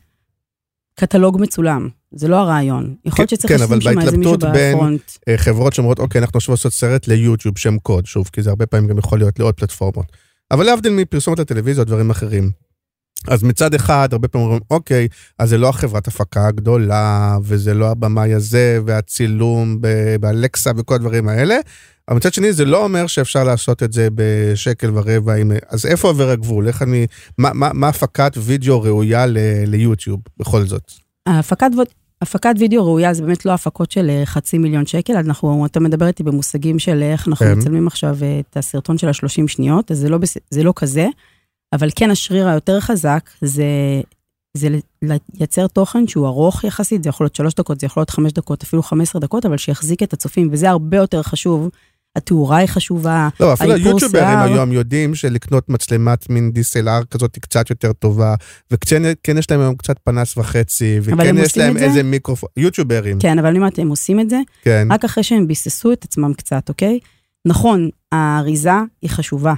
קטלוג מצולם. זה לא הרעיון. יכול להיות כן, שצריך כן, אבל לשים שם איזה מישהו בהתלבטות בין- בפרונט. אה, חברות שאומרות, אוקיי, אנחנו עכשיו עושות סרט ליוטיוב, שם קוד, שוב, כי זה הרבה פעמים גם יכול להיות לעוד פלטפורמות. אבל להבדיל מפרסומת לטלוויזיה או דברים אחרים. אז מצד אחד, הרבה פעמים אומרים, אוקיי, אז זה לא החברת הפקה הגדולה, וזה לא הבמאי הזה, והצילום באלקסה וכל הדברים האלה, אבל מצד שני, זה לא אומר שאפשר לעשות את זה בשקל ורבע. עם... אז איפה עובר הגבול? איך אני... מה, מה, מה הפקת וידאו ראויה ל... ליוטיוב, בכל זאת? ההפקת ו- הפקת וידאו ראויה זה באמת לא הפקות של אה, חצי מיליון שקל, אנחנו, אתה מדבר איתי במושגים של איך אנחנו כן. מצלמים עכשיו אה, את הסרטון של ה-30 שניות, אז זה לא, זה לא כזה, אבל כן השריר היותר חזק זה, זה לייצר תוכן שהוא ארוך יחסית, זה יכול להיות שלוש דקות, זה יכול להיות חמש דקות, אפילו 15 דקות, אבל שיחזיק את הצופים, וזה הרבה יותר חשוב. התאורה היא חשובה, לא, אפילו היוטיוברים. היום יודעים שלקנות מצלמת מין DSLR כזאת היא קצת יותר טובה, וכן כן יש להם היום קצת פנס וחצי, וכן הם יש להם? איזה מיקרופון, יוטיוברים, כן, אבל אם אתם עושים את זה, כן. רק אחרי שהם ביססו את עצמם קצת, אוקיי? נכון, האריזה היא חשובה,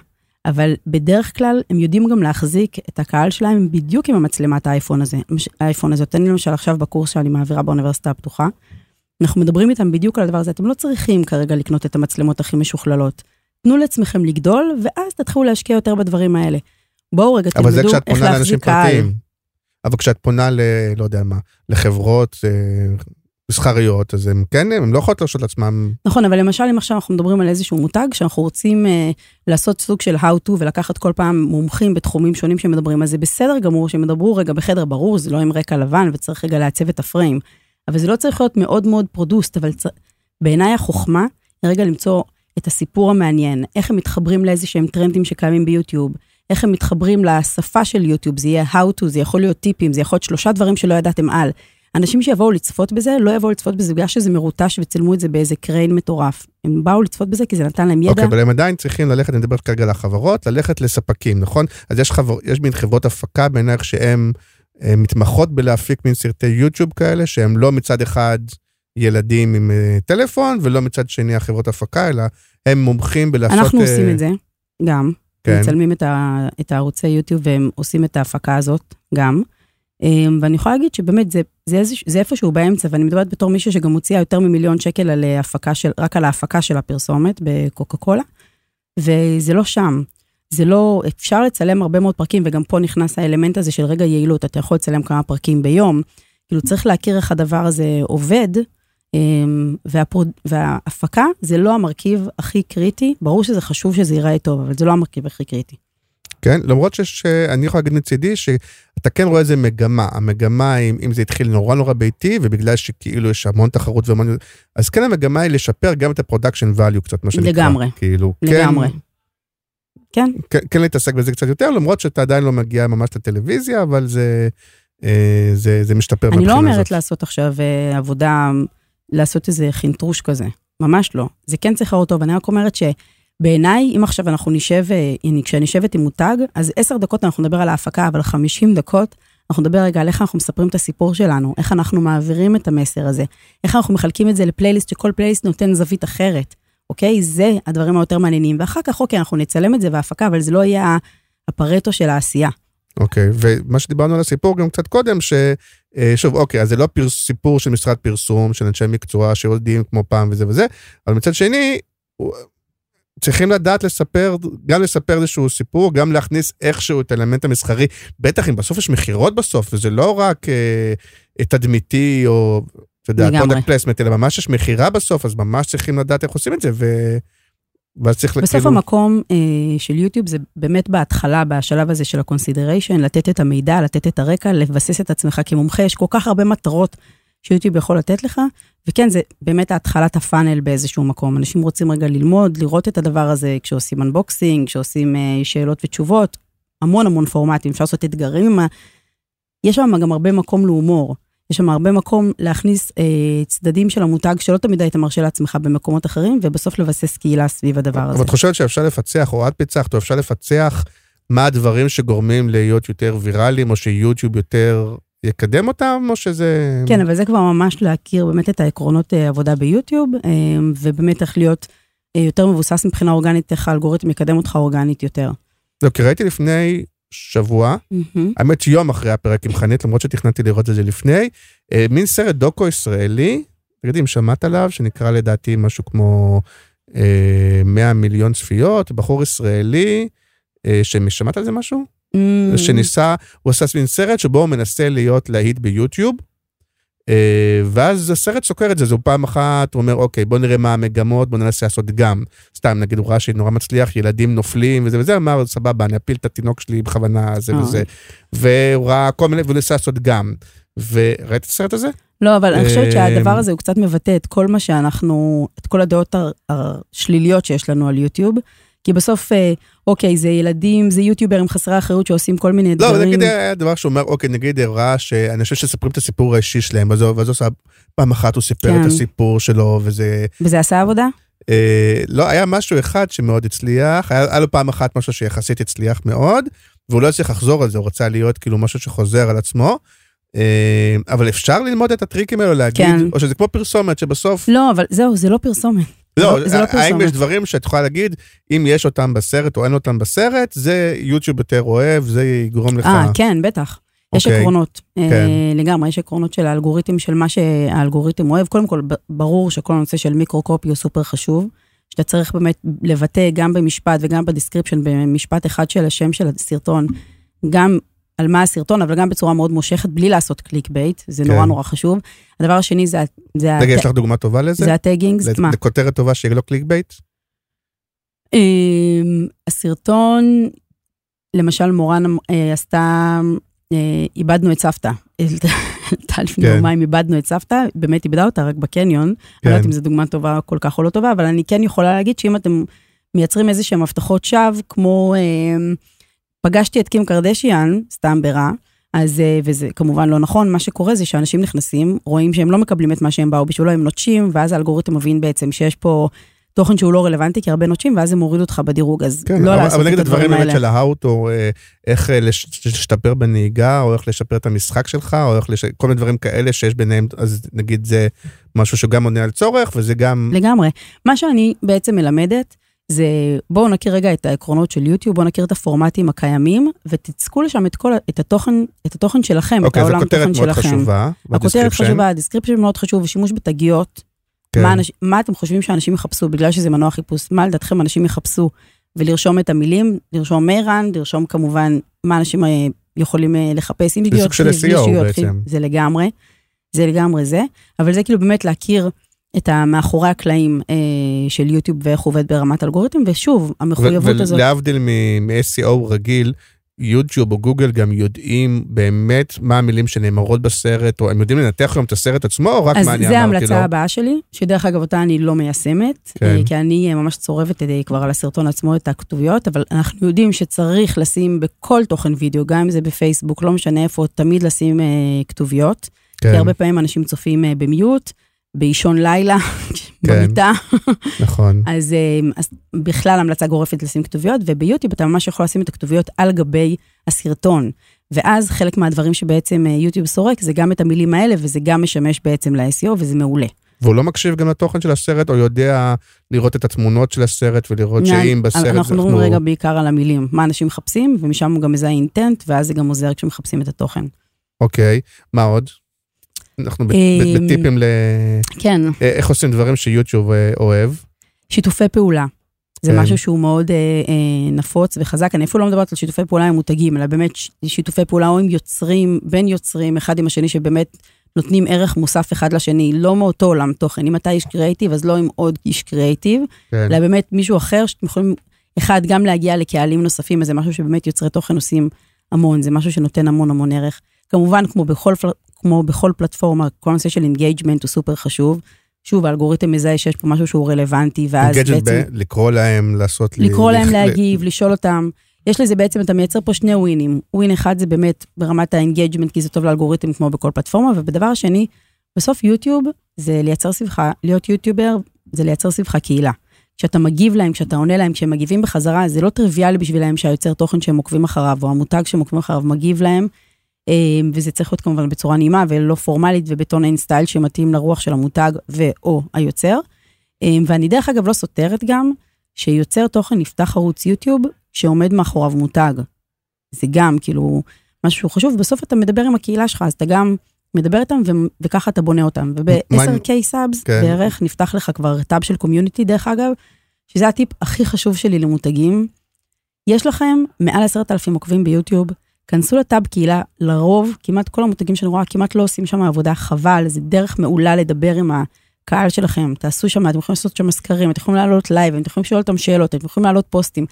אבל בדרך כלל הם יודעים גם להחזיק את הקהל שלהם בדיוק עם המצלמת האייפון הזה. האייפון הזה, אני למשל עכשיו בקורס שאני מעבירה באוניברסיטה הפתוחה, אנחנו מדברים איתם בדיוק על הדבר הזה, אתם לא צריכים כרגע לקנות את המצלמות הכי משוכללות. תנו לעצמכם לגדול, ואז תתחילו להשקיע יותר בדברים האלה. בואו רגע אבל זה תלמדו כשאת איך פונה לאנשים להחזיק קהל. פרטיים. אבל כשאת פונה ל... לא יודע מה, לחברות אה, מסחריות, אז הם כן, הם לא יכולות להרשות לעצמם, נכון, אבל למשל אם עכשיו אנחנו מדברים על איזשהו מותג שאנחנו רוצים אה, לעשות סוג של how to ולקחת כל פעם מומחים בתחומים שונים שמדברים, אז זה בסדר גמור שהם ידברו רגע בחדר ברור, זה לא עם רקע לבן וצריך רגע לעצב את הפריים. אבל זה לא צריך להיות מאוד מאוד produced, אבל צ... בעיניי החוכמה היא רגע למצוא את הסיפור המעניין, איך הם מתחברים לאיזה שהם טרנדים שקיימים ביוטיוב, איך הם מתחברים לשפה של יוטיוב, זה יהיה how to, זה יכול להיות טיפים, זה יכול להיות שלושה דברים שלא ידעתם על. אנשים שיבואו לצפות בזה, לא יבואו לצפות בזה בגלל שזה מרוטש וצילמו את זה באיזה קריין מטורף. הם באו לצפות בזה כי זה נתן להם ידע. אוקיי, אבל הם עדיין צריכים ללכת, אני מדבר כרגע על החברות, ללכת לספקים, נכון? אז יש, חבר, יש מין חברות הפקה בעינייך שהן אה, מתמחות בלהפיק מין סרטי יוטיוב כאלה, שהם לא מצד אחד ילדים עם אה, טלפון, ולא מצד שני החברות הפקה, אלא הם מומחים בלעשות... אנחנו אה, עושים את זה, גם. כן. מצלמים את, ה, את הערוצי יוטיוב והם עושים את ההפקה הזאת, גם. אמ, ואני יכולה להגיד שבאמת זה, זה, זה איפשהו באמצע, ואני מדברת בתור מישהו שגם הוציאה יותר ממיליון שקל על אה, הפקה של, רק על ההפקה של הפרסומת בקוקה קולה, וזה לא שם. זה לא, אפשר לצלם הרבה מאוד פרקים, וגם פה נכנס האלמנט הזה של רגע יעילות, אתה יכול לצלם כמה פרקים ביום, כאילו צריך להכיר איך הדבר הזה עובד, אמ, והפרוד, וההפקה זה לא המרכיב הכי קריטי, ברור שזה חשוב שזה ייראה טוב, אבל זה לא המרכיב הכי קריטי. כן, למרות שאני יכול להגיד מצידי שאתה כן רואה איזה מגמה, המגמה אם, אם זה התחיל נורא נורא ביתי ובגלל שכאילו יש המון תחרות והמון, אז כן המגמה היא לשפר גם את ה production value קצת, מה שנקרא. לגמרי. כאילו, לגמרי. כן, כן, כן להתעסק בזה קצת יותר, למרות שאתה עדיין לא מגיע ממש לטלוויזיה, אבל זה, אה, זה, זה משתפר אני לא אומרת הזאת. לעשות עכשיו אה, עבודה, לעשות איזה חינטרוש כזה, ממש לא. זה כן צריך לראות טוב, אני רק אומרת שבעיניי, אם עכשיו אנחנו נשב, אה, אני- כשאני יושבת עם מותג, אז עשר דקות אנחנו נדבר על ההפקה, אבל חמישים דקות, אנחנו נדבר רגע על איך אנחנו מספרים את הסיפור שלנו, איך אנחנו מעבירים את המסר הזה, איך אנחנו מחלקים את זה לפלייליסט, שכל פלייליסט נותן זווית אחרת, אוקיי? זה הדברים היותר מעניינים. ואחר כך, אוקיי, אנחנו נצלם את זה בהפקה, אבל זה לא יהיה הפרטו של העשייה. אוקיי, ומה שדיברנו על הסיפור גם קצת קודם, ששוב, אוקיי, אז זה לא פרס, סיפור של משרד פרסום, של אנשי מקצוע שיודעים כמו פעם וזה וזה, אבל מצד שני, צריכים לדעת לספר, גם לספר איזשהו סיפור, גם להכניס איכשהו את האלמנט המסחרי, בטח אם בסוף יש מכירות בסוף, וזה לא רק אה, תדמיתי או... אתה יודע. product placement, אלא ממש יש מכירה בסוף, אז ממש צריכים לדעת איך עושים את זה, ו... ואז צריך בסוף כאילו- המקום אה, של יוטיוב זה באמת בהתחלה, בשלב הזה של ה-consideration, לתת את המידע, לתת את הרקע, לבסס את עצמך כמומחה, יש כל כך הרבה מטרות שיוטיוב יכול לתת לך, וכן, זה באמת התחלת הפאנל באיזשהו מקום. אנשים רוצים רגע ללמוד, לראות את הדבר הזה כשעושים אנבוקסינג, כשעושים אה, שאלות ותשובות, המון המון פורמטים, אפשר לעשות אתגרים עם ה... יש שם גם הרבה מקום להומור. יש שם הרבה מקום להכניס אה, צדדים של המותג שלא תמיד היית מרשה לעצמך במקומות אחרים, ובסוף לבסס קהילה סביב הדבר הזה. אבל את חושבת שאפשר לפצח, או את פיצחת, או אפשר לפצח מה הדברים שגורמים להיות יותר ויראליים, או שיוטיוב יותר יקדם אותם, או שזה... כן, אבל זה כבר ממש להכיר באמת את העקרונות אה, עבודה ביוטיוב, אה, ובאמת איך להיות אה, יותר מבוסס מבחינה אורגנית, איך האלגוריתם יקדם אותך אורגנית יותר. לא, כי ראיתי לפני שבוע, מהמם. האמת שיום אחרי הפרק עם חנית, למרות שתכננתי לראות את זה לפני, מין סרט דוקו ישראלי, תגידי אם שמעת עליו, שנקרא לדעתי משהו כמו אה, 100 מיליון צפיות, בחור ישראלי, ששמעת על זה משהו? Mm, שניסה, הוא עשה מין סרט שבו הוא מנסה להיות להיט ביוטיוב, אה, ואז הסרט סוקר את זה, הוא פעם אחת, הוא אומר, אוקיי, בוא נראה מה המגמות, בוא ננסה לעשות גם. סתם, נגיד, הוא ראה שנורא מצליח, ילדים נופלים וזה וזה, אמר, סבבה, אני אפיל את התינוק שלי בכוונה, זה אה. וזה. והוא ראה כל מיני, והוא ניסה לעשות גם. וראית את הסרט הזה? לא, אבל אני חושבת אה, שהדבר הזה הוא קצת מבטא את כל מה שאנחנו, את כל הדעות השליליות שיש לנו על יוטיוב, כי בסוף, אה, אוקיי, זה ילדים, זה יוטיוברים חסרי אחריות שעושים כל מיני לא, דברים. נגיד היה דבר שאומר, אוקיי, נגיד הוא ראה שאנשים שספרים את הסיפור האישי שלהם, אז הוא ואז הוא עשה, פעם אחת הוא סיפר כן. את הסיפור שלו, וזה... וזה עשה עבודה? אה, לא, היה משהו אחד שמאוד הצליח, היה, היה לו פעם אחת משהו שיחסית הצליח מאוד, והוא לא הצליח לחזור על זה, הוא רצה להיות כאילו משהו שחוזר על עצמו. אה, אבל אפשר ללמוד את הטריקים האלו להגיד, כן. או שזה כמו פרסומת שבסוף, לא, אבל זהו, זה לא פרסומת. לא, זה לא האם פרסומת. יש דברים שאת יכולה להגיד, אם יש אותם בסרט או אין אותם בסרט, זה יוטיוב יותר אוהב, זה יגרום לך. אה, כן, בטח. יש אוקיי. עקרונות, כן. אה, לגמרי, יש עקרונות של האלגוריתם, של מה שהאלגוריתם אוהב. קודם כל, ברור שכל הנושא של מיקרו-קופי הוא סופר חשוב, שאתה צריך באמת לבטא גם במשפט וגם ב description, במשפט אחד של השם של הסרטון, גם על מה הסרטון, אבל גם בצורה מאוד מושכת, בלי לעשות click bait, זה כן. נורא נורא חשוב. הדבר השני זה, זה, רגע, הט- יש לך דוגמה טובה לזה? זה ה taggings, מה? לכותרת טובה שיהיה לו click bait? הסרטון, למשל מורן אה, עשתה, אה, איבדנו את סבתא. עלתה לפני כן. יומיים, איבדנו את סבתא, באמת איבדה אותה רק בקניון. אני לא יודעת כן. אם זו דוגמה טובה כל כך או לא טובה, אבל אני כן יכולה להגיד שאם אתם מייצרים איזה שהם הבטחות שווא, כמו אה, פגשתי את קים קרדשיאן, סתם ברע, אז, אה, וזה כמובן לא נכון, מה שקורה זה שאנשים נכנסים, רואים שהם לא מקבלים את מה שהם באו בשבילו, הם נוטשים, ואז האלגוריתם מבין בעצם שיש פה תוכן שהוא לא רלוונטי, כי הרבה נוטשים, ואז הם הורידו אותך בדירוג, אז כן, לא אבל, לעשות אבל את הדברים הדברים האלה. באמת של ההאוטו, אה, איך אה, לש- להשתפר בנהיגה, או איך לשפר את המשחק שלך, או איך לש... כל מיני דברים כאלה שיש ביניהם, אז נגיד זה משהו שגם עונה על צורך, וזה גם... לגמרי. מה שאני בעצם מלמדת, זה בואו נכיר רגע את העקרונות של יוטיוב, בואו נכיר את הפורמטים הקיימים, ותצקו לשם את כל, את התוכן, את התוכן שלכם, את אוקיי, זו העולם כותרת תוכן מאוד שלכם. חשובה. הכותרת. חשובה, ה description מאוד חשוב, שימוש בתגיות. כן. מה, אנש, מה אתם חושבים שאנשים יחפשו, בגלל שזה מנוע חיפוש, מה לדעתכם אנשים יחפשו? ולרשום את המילים, לרשום מיירן, לרשום כמובן מה אנשים אה, יכולים אה, לחפש, עם שגיאות סוג של SEO בעצם. זה לגמרי, זה לגמרי זה, אבל זה כאילו באמת להכיר את המאחורי הקלעים אה, של יוטיוב ואיך עובד ברמת אלגוריתם, ושוב, המחויבות הזאת, ולהבדיל מ-SEO רגיל, יוטיוב או גוגל גם יודעים באמת מה המילים שנאמרות בסרט, או הם יודעים לנתח היום את הסרט עצמו, או רק אז מה אני אמרתי לו? ההמלצה הבאה שלי, שדרך אגב אותה אני לא מיישמת, כן. אה, כי אני אה, ממש צורבת אה, כבר על הסרטון עצמו את הכתוביות, אבל אנחנו יודעים שצריך לשים בכל תוכן וידאו, גם אם זה בפייסבוק, לא משנה איפה, תמיד לשים אה, כתוביות, כי כן, הרבה פעמים אנשים צופים אה, במיוט, באישון לילה, במיטה, נכון. אז, אה, אז בכלל המלצה גורפת לשים כתוביות, וביוטיוב אתה ממש יכול לשים את הכתוביות על גבי הסרטון. ואז חלק מהדברים שבעצם אה, יוטיוב סורק זה גם את המילים האלה, וזה גם משמש בעצם ל-SEO, וזה מעולה. והוא לא מקשיב גם לתוכן של הסרט, או יודע לראות את התמונות של הסרט ולראות שאם בסרט אנחנו מדברים רגע בעיקר על המילים, מה אנשים מחפשים, ומשם הוא גם מזהה אינטנט, ואז זה גם עוזר כשמחפשים את התוכן. אוקיי, מה עוד? אנחנו אמ, בטיפים ל... כן, איך עושים דברים שיוטיוב אה, אוהב. שיתופי פעולה. זה כן. משהו שהוא מאוד אה, אה, נפוץ וחזק. אני אפילו לא מדברת על שיתופי פעולה עם מותגים, אלא באמת שיתופי פעולה או עם יוצרים, בין יוצרים, אחד עם השני, שבאמת נותנים ערך מוסף אחד לשני, לא מאותו עולם תוכן. אם אתה איש קריאיטיב, אז לא עם עוד איש קריאיטיב, כן. אלא באמת מישהו אחר שאתם יכולים, אחד, גם להגיע לקהלים נוספים, אז זה משהו שבאמת יוצרי תוכן עושים המון, זה משהו שנותן המון המון ערך. כמובן, כמו בכל, פל- כמו בכל פלטפורמה, כל הנושא של engagement הוא סופר חשוב. שוב, האלגוריתם מזהה שיש פה משהו שהוא רלוונטי, ואז בעצם... ב- לקרוא להם, לעשות... לי- לקרוא להם לח- להגיב, לשאול אותם. יש לזה בעצם, אתה מייצר פה שני ווינים. ווין אחד זה באמת ברמת ה engagement, כי זה טוב לאלגוריתם כמו בכל פלטפורמה, ובדבר השני, בסוף יוטיוב זה לייצר סביבך, להיות יוטיובר זה לייצר סביבך קהילה. כשאתה מגיב להם, כשאתה עונה להם, כשהם מגיבים בחזרה, זה לא טריוויאלי בשבילם שהיוצר תוכן שהם עוקבים אחריו, או המותג שהם עוקבים אחריו מגיב להם, וזה צריך להיות כמובן בצורה נעימה ולא פורמלית וב tone and style שמתאים לרוח של המותג ו/או היוצר. אה, ואני דרך אגב לא סותרת גם, שיוצר תוכן יפתח ערוץ יוטיוב שעומד מאחוריו מותג. זה גם כאילו משהו חשוב, בסוף אתה מדבר עם הקהילה שלך, אז אתה גם מדבר איתם ו- וככה אתה בונה אותם. מה עם- וב-10K subs כן. בערך נפתח לך כבר tab של community דרך אגב, שזה הטיפ הכי חשוב שלי למותגים. יש לכם מעל עשרת אלפים עוקבים ביוטיוב, כנסו ל tab קהילה, לרוב, כמעט כל המותגים שאני רואה, כמעט לא עושים שם עבודה, חבל, זה דרך מעולה לדבר עם הקהל שלכם, תעשו שם, אתם יכולים לעשות שם סקרים, אתם יכולים לעלות לייב, אתם יכולים לשאול אותם שאלות, אתם יכולים לעלות פוסטים.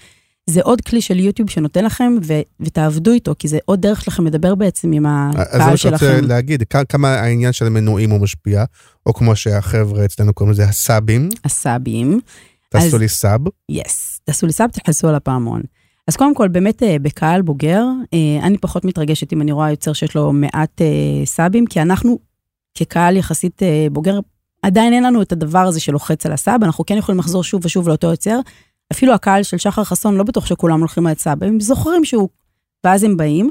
זה עוד כלי של יוטיוב שנותן לכם, ו- ותעבדו איתו, כי זה עוד דרך שלכם לדבר בעצם עם אז זה הקהל מה שאני רוצה שלכם. להגיד, כ- כמה העניין של המנויים הוא משפיע, או כמו שהחבר'ה אצלנו קוראים לזה הסאבים, הסאבים. תעשו אז- לי sub. yes, תעשו לי sub, תכנסו על הפעמון. אז קודם כל, באמת אה, בקהל בוגר, אה, אני פחות מתרגשת אם אני רואה יוצר שיש לו מעט אה, sub ים, כי אנחנו כקהל יחסית בוגר, עדיין אין לנו את הדבר הזה שלוחץ על ה sub, אנחנו כן יכולים לחזור שוב ושוב לאותו יוצר. אפילו הקהל של שחר חסון, לא בטוח שכולם הולכים על sub, הם זוכרים שהוא, ואז הם באים.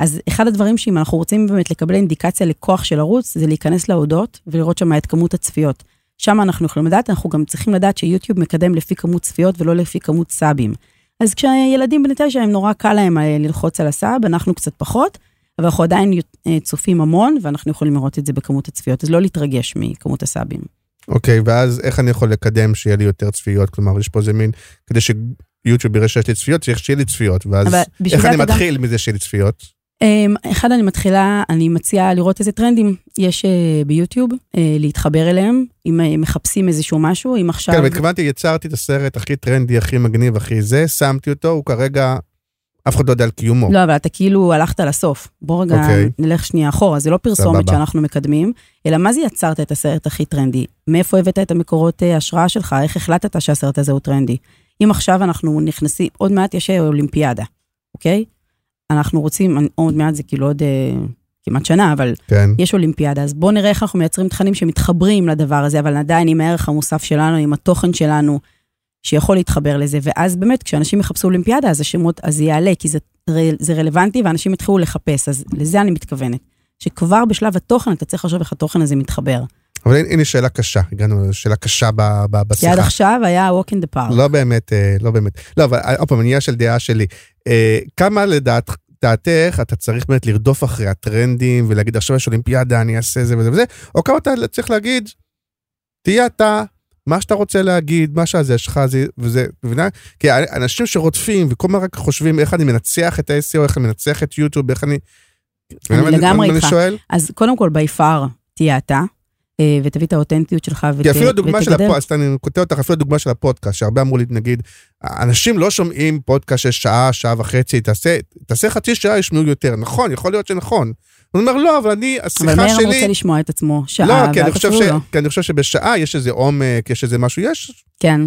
אז אחד הדברים שאם אנחנו רוצים באמת לקבל אינדיקציה לכוח של ערוץ, זה להיכנס לאודות ולראות שם את כמות הצפיות. שם אנחנו יכולים לדעת, אנחנו גם צריכים לדעת שיוטיוב מקדם לפי כמות צפיות ולא לפי כמות סאבים. אז כשילדים בני תשע, הם נורא קל להם אה, ללחוץ על הסאב, אנחנו קצת פחות, אבל אנחנו עדיין אה, צופים המון, ואנחנו יכולים לראות את זה בכמות הצפיות, אז לא להתרגש מכמות הסאבים. אוקיי, ואז איך אני יכול לקדם שיהיה לי יותר צפיות? כלומר, יש פה איזה מין, כדי שיוטיוב יראה שיש לי צפיות, צריך שיהיה לי צפיות, ואז איך אני אתה גם- מתחיל מזה שיהיה לי צפיות? אמ, אחד, אני מתחילה, אני מציעה לראות איזה טרנדים יש אה, ביוטיוב, אה, להתחבר אליהם, אם אה, מחפשים איזשהו משהו, אם עכשיו... כן, התכוונתי, יצרתי את הסרט הכי טרנדי, הכי מגניב, הכי זה, שמתי אותו, הוא כרגע, אף אחד לא יודע על קיומו. לא, אבל אתה כאילו הלכת לסוף. בוא רגע אוקיי. נלך שנייה אחורה, זה לא פרסומת סבבה. שאנחנו מקדמים, אלא מה זה יצרת את הסרט הכי טרנדי? מאיפה הבאת את המקורות אה, השראה שלך? איך החלטת שהסרט הזה הוא טרנדי? אם עכשיו אנחנו נכנסים, עוד מעט יש אולימפיאדה, אוקיי? אנחנו רוצים, עוד מעט זה כאילו עוד אה, כמעט שנה, אבל כן. יש אולימפיאדה, אז בואו נראה איך אנחנו מייצרים תכנים שמתחברים לדבר הזה, אבל עדיין עם הערך המוסף שלנו, עם התוכן שלנו, שיכול להתחבר לזה, ואז באמת, כשאנשים יחפשו אולימפיאדה, אז השמות, אז זה יעלה, כי זה, זה רלוונטי, ואנשים יתחילו לחפש, אז לזה אני מתכוונת. שכבר בשלב התוכן, אתה צריך לחשוב איך התוכן הזה מתחבר. אבל הנה- שאלה קשה, הגענו לשאלה קשה ב- ב- כי עד בשיחה. עכשיו היה walk in the park. לא באמת, אה, לא באמת. לא, אבל אה, עוד פעם, עניין של דעה שלי. אה, כמה לדעת... דעתך, אתה צריך באמת לרדוף אחרי הטרנדים ולהגיד עכשיו יש אולימפיאדה, אני אעשה זה וזה וזה, או כמה אתה צריך להגיד, תהיה אתה, מה שאתה רוצה להגיד, מה שזה שלך, זה, וזה, מבינה? כי אנשים שרודפים וכל הזמן רק חושבים איך אני מנצח את ה-SEO, איך אני מנצח את יוטיוב, איך אני... אני מה לגמרי מה איתך. אז קודם כל, by far, תהיה אתה, אה, ותביא את האותנטיות שלך ות, כי אפילו הדוגמה של ותגדל. הפודקאסט, אני קוטע אותך, אפילו הדוגמה של הפודקאסט, שהרבה אמרו לי, נגיד, אנשים לא שומעים פודקאסט של שעה, שעה וחצי, תעשה, תעשה חצי שעה, ישמעו יותר. נכון, יכול להיות שנכון. הוא אומר, לא, אבל אני, אבל השיחה מאיר רוצה שלי... לשמוע את עצמו שעה, לא, כי אני, חושב ש... לו. כי אני חושב שבשעה יש איזה עומק, יש איזה משהו, יש... כן.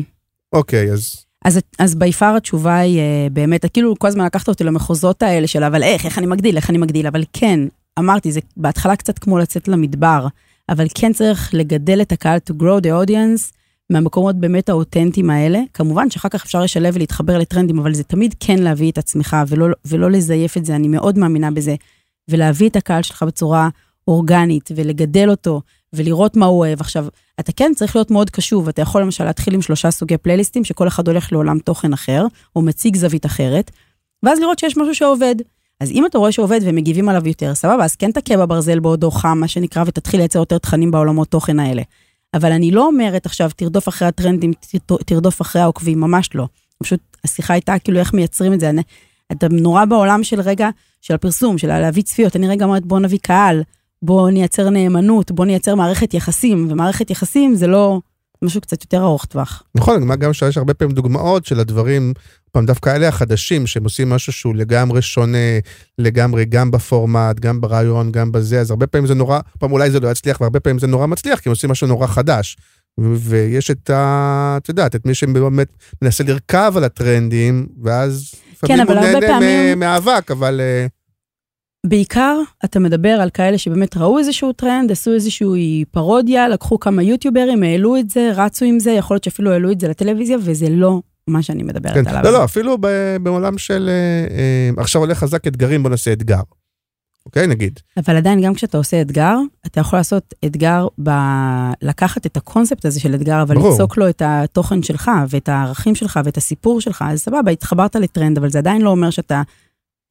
אוקיי, אז... אז, אז ביפר התשובה היא אה, באמת, כאילו כל הזמן לקחת אותי למחוזות האלה של אבל איך, איך אני מגדיל, איך אני מגדיל, אבל כן, אמרתי, זה בהתחלה קצת כמו לצאת למדבר, אבל כן צריך לגדל את הקהל to grow the audience מהמקומות באמת האותנטיים האלה. כמובן שאחר כך אפשר לשלב ולהתחבר לטרנדים, אבל זה תמיד כן להביא את עצמך ולא, ולא לזייף את זה, אני מאוד מאמינה בזה. ולהביא את הקהל שלך בצורה אורגנית ולגדל אותו ולראות מה הוא אוהב. עכשיו, אתה כן צריך להיות מאוד קשוב, אתה יכול למשל להתחיל עם שלושה סוגי פלייליסטים, שכל אחד הולך לעולם תוכן אחר, או מציג זווית אחרת, ואז לראות שיש משהו שעובד. אז אם אתה רואה שעובד ומגיבים עליו יותר, סבבה, אז כן תכה בברזל בעודו חם, מה שנקרא, ותתחיל לייצר יותר תכנים בעולמות תוכן האלה. אבל אני לא אומרת עכשיו, תרדוף אחרי הטרנדים, תרדוף אחרי העוקבים, ממש לא. פשוט השיחה הייתה כאילו איך מייצרים את זה. אני, אתה נורא בעולם של רגע, של הפרסום, של להביא צפיות. אני רגע אומרת, בוא נביא קהל, בוא נייצר נאמנות, בוא נייצר מערכת יחסים, ומערכת יחסים זה לא משהו קצת יותר ארוך טווח. נכון, גם שיש הרבה פעמים דוגמאות של הדברים, פעם דווקא אלה החדשים, שהם עושים משהו שהוא לגמרי שונה, לגמרי גם בפורמט, גם ברעיון, גם בזה, אז הרבה פעמים זה נורא, פעם אולי זה לא יצליח, והרבה פעמים זה נורא מצליח, כי הם עושים משהו נורא חדש. ויש את ה... את יודעת, את מי שבאמת מנסה לרכב על הטרנדים, ואז כן, לפעמים הוא נהנה פעמים- מהאבק, אבל... אה, בעיקר אתה מדבר על כאלה שבאמת ראו איזשהו טרנד, עשו איזושהי פרודיה, לקחו כמה יוטיוברים, העלו את זה, רצו עם זה, יכול להיות שאפילו העלו את זה לטלוויזיה, וזה לא מה שאני מדברת כן. עליו. לא, לא, אפילו ב- בעולם של... אה, אה, עכשיו עולה חזק אתגרים, בוא נעשה אתגר. אוקיי, נגיד. אבל עדיין, גם כשאתה עושה אתגר, אתה יכול לעשות אתגר ב... לקחת את הקונספט הזה של אתגר, אבל ברור. ליצוק לו את התוכן שלך, ואת הערכים שלך, ואת הסיפור שלך, אז סבבה, התחברת לטרנד, אבל זה עדיין לא אומר שאתה...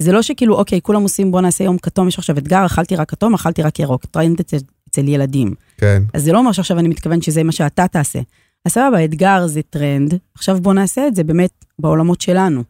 זה לא שכאילו, אוקיי, כולם עושים, בוא נעשה יום כתום, יש עכשיו אתגר, אכלתי רק כתום, אכלתי רק ירוק, טרנד אצל ילדים. כן. אז זה לא אומר שעכשיו אני מתכוון שזה מה שאתה תעשה. אז סבבה, אתגר זה טרנד, עכשיו בוא נעשה את זה באמת בעולמות שלנו.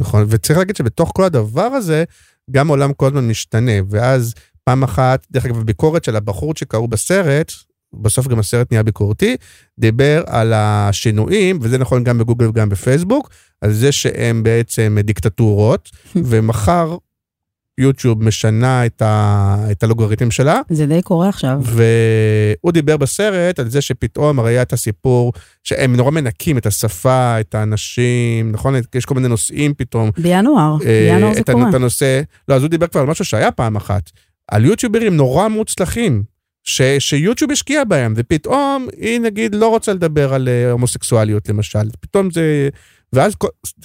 נכון, וצריך להגיד שבתוך כל הדבר הזה, גם העולם כל הזמן משתנה, ואז פעם אחת, דרך אגב, ביקורת של הבחור שקראו בסרט, בסוף גם הסרט נהיה ביקורתי, דיבר על השינויים, וזה נכון גם בגוגל וגם בפייסבוק, על זה שהם בעצם דיקטטורות, ומחר יוטיוב משנה את, ה, את הלוגריתם שלה, זה די קורה עכשיו. והוא דיבר בסרט על זה שפתאום הרי היה את הסיפור שהם נורא מנקים את השפה, את האנשים, נכון? יש כל מיני נושאים פתאום. בינואר, אה, בינואר זה קורה. את הנושא, לא, אז הוא דיבר כבר על משהו שהיה פעם אחת, על יוטיוברים נורא מוצלחים, ש, שיוטיוב השקיע בהם, ופתאום היא נגיד לא רוצה לדבר על אה, הומוסקסואליות למשל, פתאום זה, ואז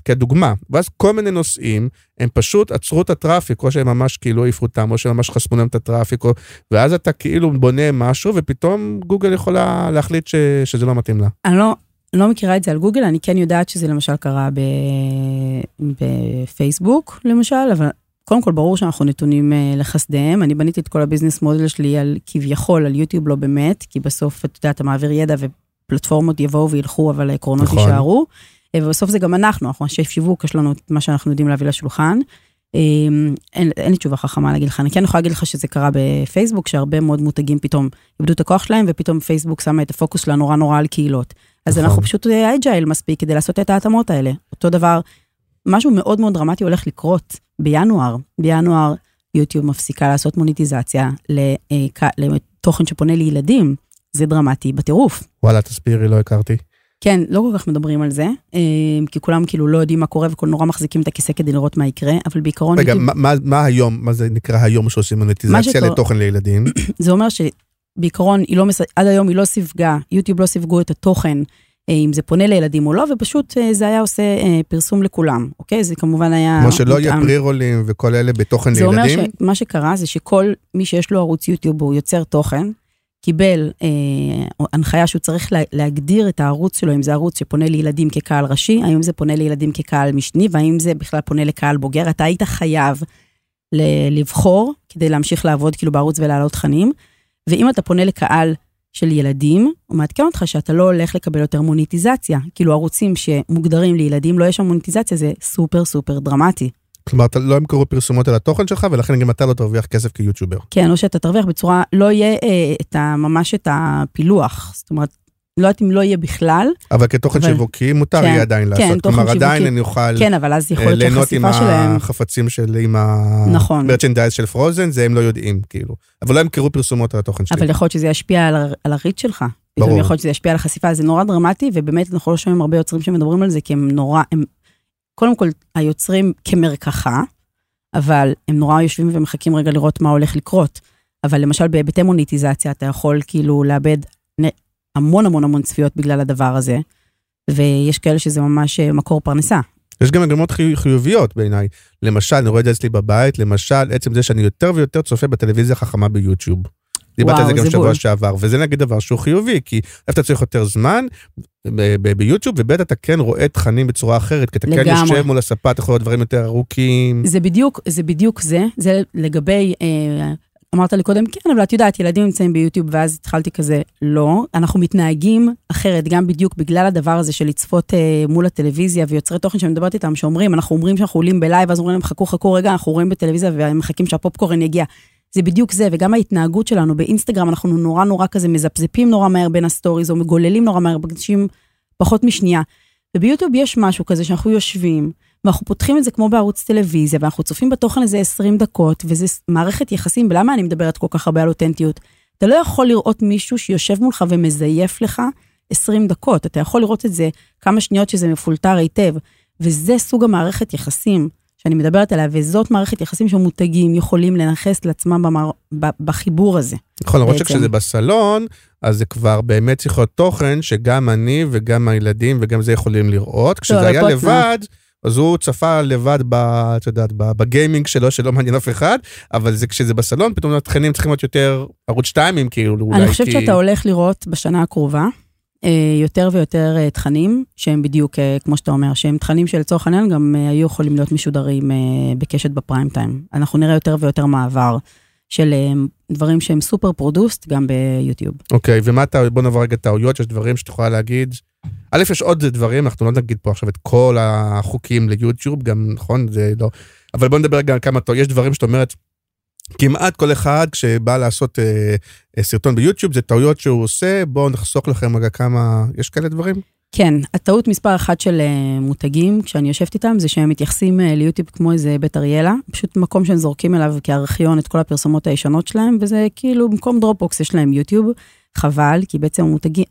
כדוגמה, ואז כל מיני נושאים, הם פשוט עצרו את הטראפיק, או שהם ממש כאילו העיפו אותם, או שהם ממש חסמו להם את הטראפיק, או, ואז אתה כאילו בונה משהו, ופתאום גוגל יכולה להחליט ש, שזה לא מתאים לה. אני לא, לא מכירה את זה על גוגל, אני כן יודעת שזה למשל קרה ב, בפייסבוק, למשל, אבל קודם כל ברור שאנחנו נתונים אה, לחסדיהם. אני בניתי את כל הביזנס מודל שלי על כביכול, על יוטיוב לא באמת, כי בסוף, אתה יודע, אתה מעביר ידע ופלטפורמות יבואו וילכו, אבל העקרונות נכון. יישארו. אה, ובסוף זה גם אנחנו, אנחנו אנשי שיווק, יש לנו את מה שאנחנו יודעים להביא לשולחן. אה, אין, אין לי תשובה חכמה להגיד לך, אני כן יכולה להגיד לך שזה קרה בפייסבוק, שהרבה מאוד מותגים פתאום איבדו את הכוח שלהם, ופתאום פייסבוק שמה את הפוקוס שלה נורא נורא על קהילות. אז נכון. אנחנו פשוט אג'ייל מספיק כדי לעשות את ההתאמות האלה. אותו דבר, משהו מאוד מאוד דרמטי הולך לקרות בינואר. בינואר יוטיוב מפסיקה לעשות מוניטיזציה לתוכן שפונה לילדים. זה דרמטי בטירוף. וואלה, תסבירי, לא הכרתי. כן, לא כל כך מדברים על זה, אה, כי כולם כאילו לא יודעים מה קורה וכל נורא מחזיקים את הכיסא כדי לראות מה יקרה, אבל בעיקרון רגע, מה, מה, מה היום, מה זה נקרא היום שעושים מוניטיזציה שקורה- לתוכן לילדים? זה אומר שבעיקרון לא, מס... עד היום היא לא סיווגה, יוטיוב לא סיווגו את התוכן, אה, אם זה פונה לילדים או לא, ופשוט אה, זה היה עושה פרסום לכולם, אוקיי? זה כמובן היה... כמו שלא יהיה. פרי-רולים וכל אלה בתוכן זה אומר לילדים. שמה שקרה זה שכל מי שיש לו ערוץ יוטיוב והוא יוצר תוכן, קיבל אה, הנחיה שהוא צריך לה, להגדיר את הערוץ שלו, אם זה ערוץ שפונה לילדים כקהל ראשי, האם זה פונה לילדים כקהל משני, והאם זה בכלל פונה לקהל בוגר. אתה היית חייב ל- לבחור כדי להמשיך לעבוד כאילו בערוץ ולהעלות תכנים, ואם אתה פונה לקהל של ילדים, הוא מעדכן אותך שאתה לא הולך לקבל יותר מוניטיזציה. כאילו ערוצים שמוגדרים לילדים, לא יש שם מוניטיזציה, זה סופר סופר דרמטי. כלומר, אתה לא ימכרו פרסומות על התוכן שלך, ולכן גם אתה לא תרוויח כסף כיוטיובר. כן, או שאתה תרוויח בצורה, לא יהיה אה, את ה, ממש את הפילוח. זאת אומרת, לא יודעת אם לא יהיה בכלל, אבל כתוכן אבל- שיווקי מותר כן, יהיה עדיין כן, לעשות. כלומר, עדיין שיווקי. אני אוכל כן, אבל אז יכול אה, להיות ליהנות עם שלהם, החפצים של, עם נכון. המרצ'נדייז של פרוזן, זה הם לא יודעים, כאילו. אבל לא ימכרו פרסומות על התוכן שלי. אבל יכול להיות שזה ישפיע על, על הריץ' שלך. ברור. יכול להיות שזה ישפיע על החשיפה, זה נורא דרמטי, ובאמת אנחנו לא שומעים הרבה יוצרים שמדברים על זה, כי הם נורא, הם, קודם כל, היוצרים כמרקחה, אבל הם נורא יושבים ומחכים רגע לראות מה הולך לקרות. אבל למשל בהיבטי מוניטיזציה, אתה יכול כאילו לאבד המון המון המון צפיות בגלל הדבר הזה, ויש כאלה שזה ממש אה, מקור פרנסה. יש גם מגמות חי- חיוביות בעיניי. למשל, אני רואה את זה אצלי בבית, למשל, עצם זה שאני יותר ויותר צופה בטלוויזיה החכמה ביוטיוב. דיברתי על זה גם שבוע. שעבר, וזה נגיד דבר שהוא חיובי, כי א' אתה צריך יותר זמן ביוטיוב, וב' אתה כן רואה תכנים בצורה אחרת, כי אתה כן. יושב מול הספה, אתה יכול לראות דברים יותר ארוכים. זה בדיוק, זה בדיוק זה, זה לגבי, אה, אמרת לי קודם, כן, אבל את יודעת, ילדים נמצאים ביוטיוב, ואז התחלתי כזה, לא. אנחנו מתנהגים אחרת, גם בדיוק בגלל הדבר הזה של לצפות אה, מול הטלוויזיה ויוצרי תוכן שאני מדברת איתם, שאומרים, אנחנו אומרים שאנחנו עולים בלייב, אז אומרים להם, חכו, חכו רגע, אנחנו רואים בטלוויזיה ומחכים שהפופקורן יגיע. זה בדיוק זה, וגם ההתנהגות שלנו באינסטגרם, אנחנו נורא נורא כזה מזפזפים נורא מהר בין הסטוריז, או מגוללים נורא מהר, מקדישים פחות משנייה. וביוטיוב יש משהו כזה שאנחנו יושבים, ואנחנו פותחים את זה כמו בערוץ טלוויזיה, ואנחנו צופים בתוכן איזה 20 דקות, וזה מערכת יחסים, ולמה אני מדברת כל כך הרבה על אותנטיות? אתה לא יכול לראות מישהו שיושב מולך ומזייף לך 20 דקות, אתה יכול לראות את זה כמה שניות שזה מפולטר היטב, וזה סוג המערכת יחסים שאני מדברת עליה, וזאת מערכת יחסים שמותגים יכולים לנכס לעצמם במר... בחיבור הזה. נכון, למרות שכשזה בסלון, אז זה כבר באמת צריך להיות תוכן שגם אני וגם הילדים וגם זה יכולים לראות. כשזה לא, היה לבד, אז הוא צפה לבד, ב, את יודעת, בגיימינג שלו, שלא מעניין אף אחד, אבל זה, כשזה בסלון, פתאום התכנים צריכים להיות יותר ערוץ 2, כאילו, אולי כי... אני חושבת שאתה הולך לראות בשנה הקרובה, יותר ויותר אה, תכנים שהם בדיוק, אה, כמו שאתה אומר, שהם תכנים שלצורך העניין גם היו יכולים להיות משודרים בקשת בפריים טיים. אנחנו נראה יותר ויותר מעבר של דברים שהם סופר produced גם ביוטיוב. אוקיי, okay, ומה אתה, בוא נעבור רגע טעויות, יש דברים שאת יכולה להגיד. א', יש עוד דברים, אנחנו לא נגיד פה עכשיו את כל החוקים ליוטיוב, גם נכון, זה לא... אבל בוא נדבר רגע על כמה טעויות, יש דברים שאת אומרת, כמעט כל אחד כשבא לעשות אה, אה, סרטון ביוטיוב זה טעויות שהוא עושה, בואו נחסוך לכם רגע כמה, יש כאלה דברים? כן, הטעות מספר אחת של אה, מותגים, כשאני יושבת איתם, זה שהם מתייחסים אה, ליוטיוב כמו איזה בית אריאלה, פשוט מקום שהם זורקים אליו כארכיון את כל הפרסומות הישנות שלהם, וזה כאילו במקום דרופבוקס יש להם יוטיוב, חבל, כי בעצם המותגים,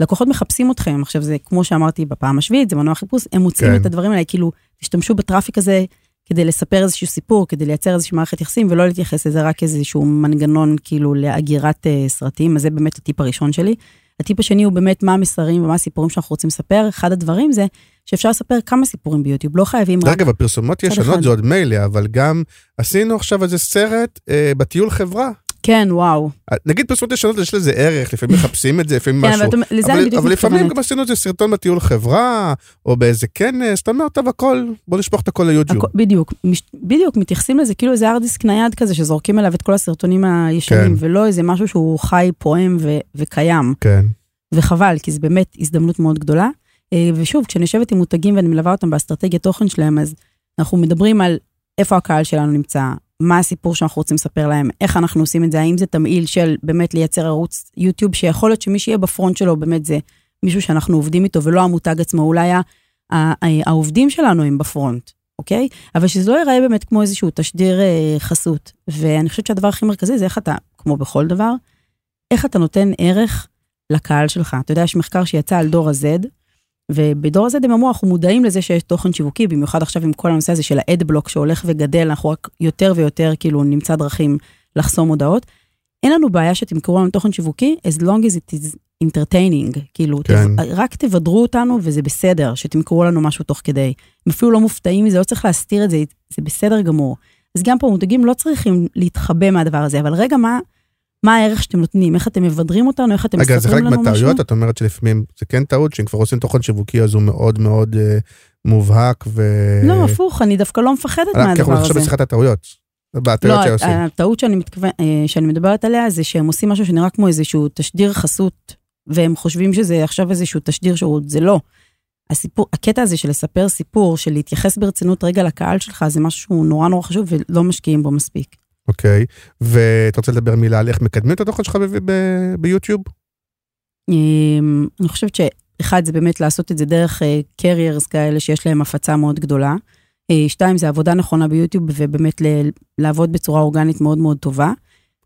הלקוחות מחפשים אתכם, עכשיו זה כמו שאמרתי בפעם השביעית, זה מנוע חיפוש, הם מוצאים כן. את הדברים האלה, כאילו, תשתמשו בטראפיק הזה כדי לספר איזשהו סיפור, כדי לייצר איזושהי מערכת יחסים, ולא להתייחס לזה רק איזשהו מנגנון כאילו לאגירת uh, סרטים, אז זה באמת הטיפ הראשון שלי. הטיפ השני הוא באמת מה המסרים ומה הסיפורים שאנחנו רוצים לספר. אחד הדברים זה שאפשר לספר כמה סיפורים ביוטיוב, לא חייבים רק... רגע, בפרסומות ישנות זה עוד מילא, אבל גם עשינו עכשיו איזה סרט אה, בטיול חברה. כן, וואו. נגיד פרסומות ישנות יש לזה ערך, לפעמים מחפשים את זה, לפעמים כן, משהו. אבל, לזה אני בדיוק אבל לפעמים גם עשינו איזה סרטון בטיול חברה, או באיזה כנס, אתה אומר, טוב, הכל, בוא נשפוך את הכל ליוטיוב. בדיוק. בדיוק, מתייחסים לזה כאילו איזה ארדיסק נייד כזה, שזורקים אליו את כל הסרטונים הישנים, כן. ולא איזה משהו שהוא חי, פועם. וקיים. כן. וחבל, כי זו באמת הזדמנות מאוד גדולה. אה, ושוב, כשאני יושבת עם מותגים ואני מלווה אותם באסטרטגיית תוכן שלהם, אז אנחנו מדברים על איפה הקהל שלנו נמצא, מה הסיפור שאנחנו רוצים לספר להם, איך אנחנו עושים את זה, האם זה תמהיל של באמת לייצר ערוץ יוטיוב, שיכול להיות שמי שיהיה בפרונט שלו באמת זה מישהו שאנחנו עובדים איתו ולא המותג עצמו, אולי העובדים שלנו הם בפרונט, אוקיי? אבל שזה לא ייראה באמת כמו איזשהו תשדיר אה, חסות. ואני חושבת שהדבר הכי מרכזי זה איך אתה, כמו בכל דבר, איך אתה נותן ערך לקהל שלך. אתה יודע, יש מחקר שיצא על דור ה-Z, ובדור הזה אמרו, אנחנו מודעים לזה שיש תוכן שיווקי, במיוחד עכשיו עם כל הנושא הזה של האדבלוק שהולך וגדל, אנחנו רק יותר ויותר כאילו נמצא דרכים לחסום הודעות. אין לנו בעיה שתמכרו לנו תוכן שיווקי, as long as it is entertaining, כאילו, כן. תב, רק תבדרו אותנו וזה בסדר, שתמכרו לנו משהו תוך כדי. הם אפילו לא מופתעים מזה, לא צריך להסתיר את זה, זה בסדר גמור. אז גם פה מותגים לא צריכים להתחבא מהדבר הזה, אבל רגע, מה, מה הערך שאתם נותנים, איך אתם מבדרים אותנו, איך אתם מספרים לנו משהו. רגע, זה חלק מהטעויות, את אומרת שלפעמים זה כן טעות, שאם כבר עושים תוכן שיווקי אז הוא מאוד מאוד אה, מובהק ו... לא, הפוך, אני דווקא לא מפחדת מהדבר הזה. כי אנחנו עכשיו בשיחת הטעויות. לא, הטעות שאני, מתכוון, אה, שאני מדברת עליה זה שהם עושים משהו שנראה כמו איזשהו תשדיר חסות, והם חושבים שזה עכשיו איזשהו תשדיר שהוא, זה לא. הסיפור, הקטע הזה של לספר סיפור, של להתייחס ברצינות רגע לקהל שלך, זה משהו שהוא נורא נורא חשוב ולא משקיעים בו מספיק. אוקיי, ואתה רוצה לדבר מילה על איך מקדמים את התוכן שלך ביוטיוב? אמ, אני חושבת שאחד זה באמת לעשות את זה דרך קריירס אה, כאלה שיש להם הפצה מאוד גדולה. אה, שתיים זה עבודה נכונה ביוטיוב ובאמת לעבוד בצורה אורגנית מאוד מאוד טובה.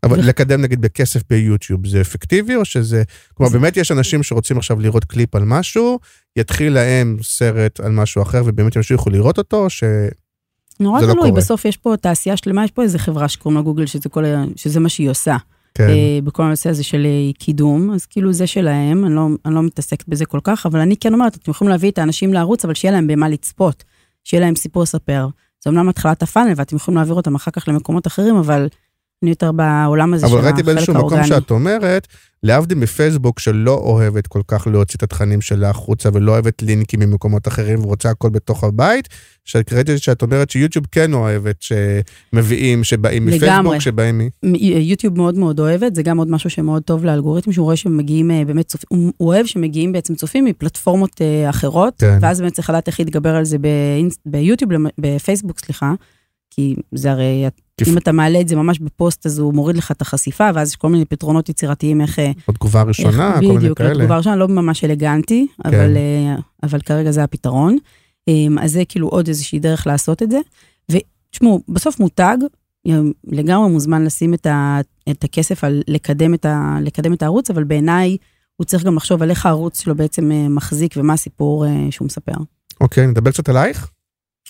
אבל ו... לקדם נגיד בכסף ביוטיוב זה אפקטיבי או שזה, כלומר זה... באמת יש אנשים שרוצים עכשיו לראות קליפ על משהו, יתחיל להם סרט על משהו אחר ובאמת ימשיכו לראות אותו, או ש... נורא לא תלוי, לא בסוף יש פה תעשייה שלמה, יש פה איזה חברה שקוראים לה גוגל, שזה, כל, שזה מה שהיא עושה. כן. Uh, בכל הנושא הזה של uh, קידום, אז כאילו זה שלהם, אני לא, אני לא מתעסקת בזה כל כך, אבל אני כן אומרת, אתם יכולים להביא את האנשים לערוץ, אבל שיהיה להם במה לצפות, שיהיה להם סיפור לספר. זה אמנם התחלת הפאנל, ואתם יכולים להעביר אותם אחר כך למקומות אחרים, אבל אני יותר בעולם הזה של החלק האורגני. אבל ראיתי באיזשהו מקום שאת אומרת, להבדיל מפייסבוק שלא אוהבת כל כך להוציא את התכנים שלה החוצה ולא אוהבת לינקים ממקומות אחרים ורוצה הכל בתוך הבית, שראיתי שאת אומרת שיוטיוב כן אוהבת שמביאים, שבאים מפייסבוק, שבאים מ... יוטיוב מאוד מאוד אוהבת, זה גם עוד משהו שמאוד טוב לאלגוריתם, שהוא רואה שמגיעים אה, באמת צופים, הוא אוהב שמגיעים בעצם צופים מפלטפורמות אה, אחרות, כן. ואז באמת צריך לדעת איך להתגבר על זה באינס, ביוטיוב, בפייסבוק, סליחה. כי זה הרי, כיף- אם אתה מעלה את זה ממש בפוסט, אז הוא מוריד לך את החשיפה, ואז יש כל מיני פתרונות יצירתיים איך... אה, בתגובה הראשונה, איך- כל מיני בדיוק, כאלה. לתגובה ראשונה, לא ממש אלגנטי, אבל, אה, אבל כרגע זה הפתרון. אמ, אז זה כאילו עוד איזושהי דרך לעשות את זה. ותשמעו, בסוף מותג, אה, לגמרי מוזמן לשים את, ה, את הכסף על לקדם את, ה, לקדם את הערוץ, אבל בעיניי הוא צריך גם לחשוב על איך הערוץ שלו בעצם אה, מחזיק ומה הסיפור אה, שהוא מספר. אוקיי, נדבר קצת עלייך?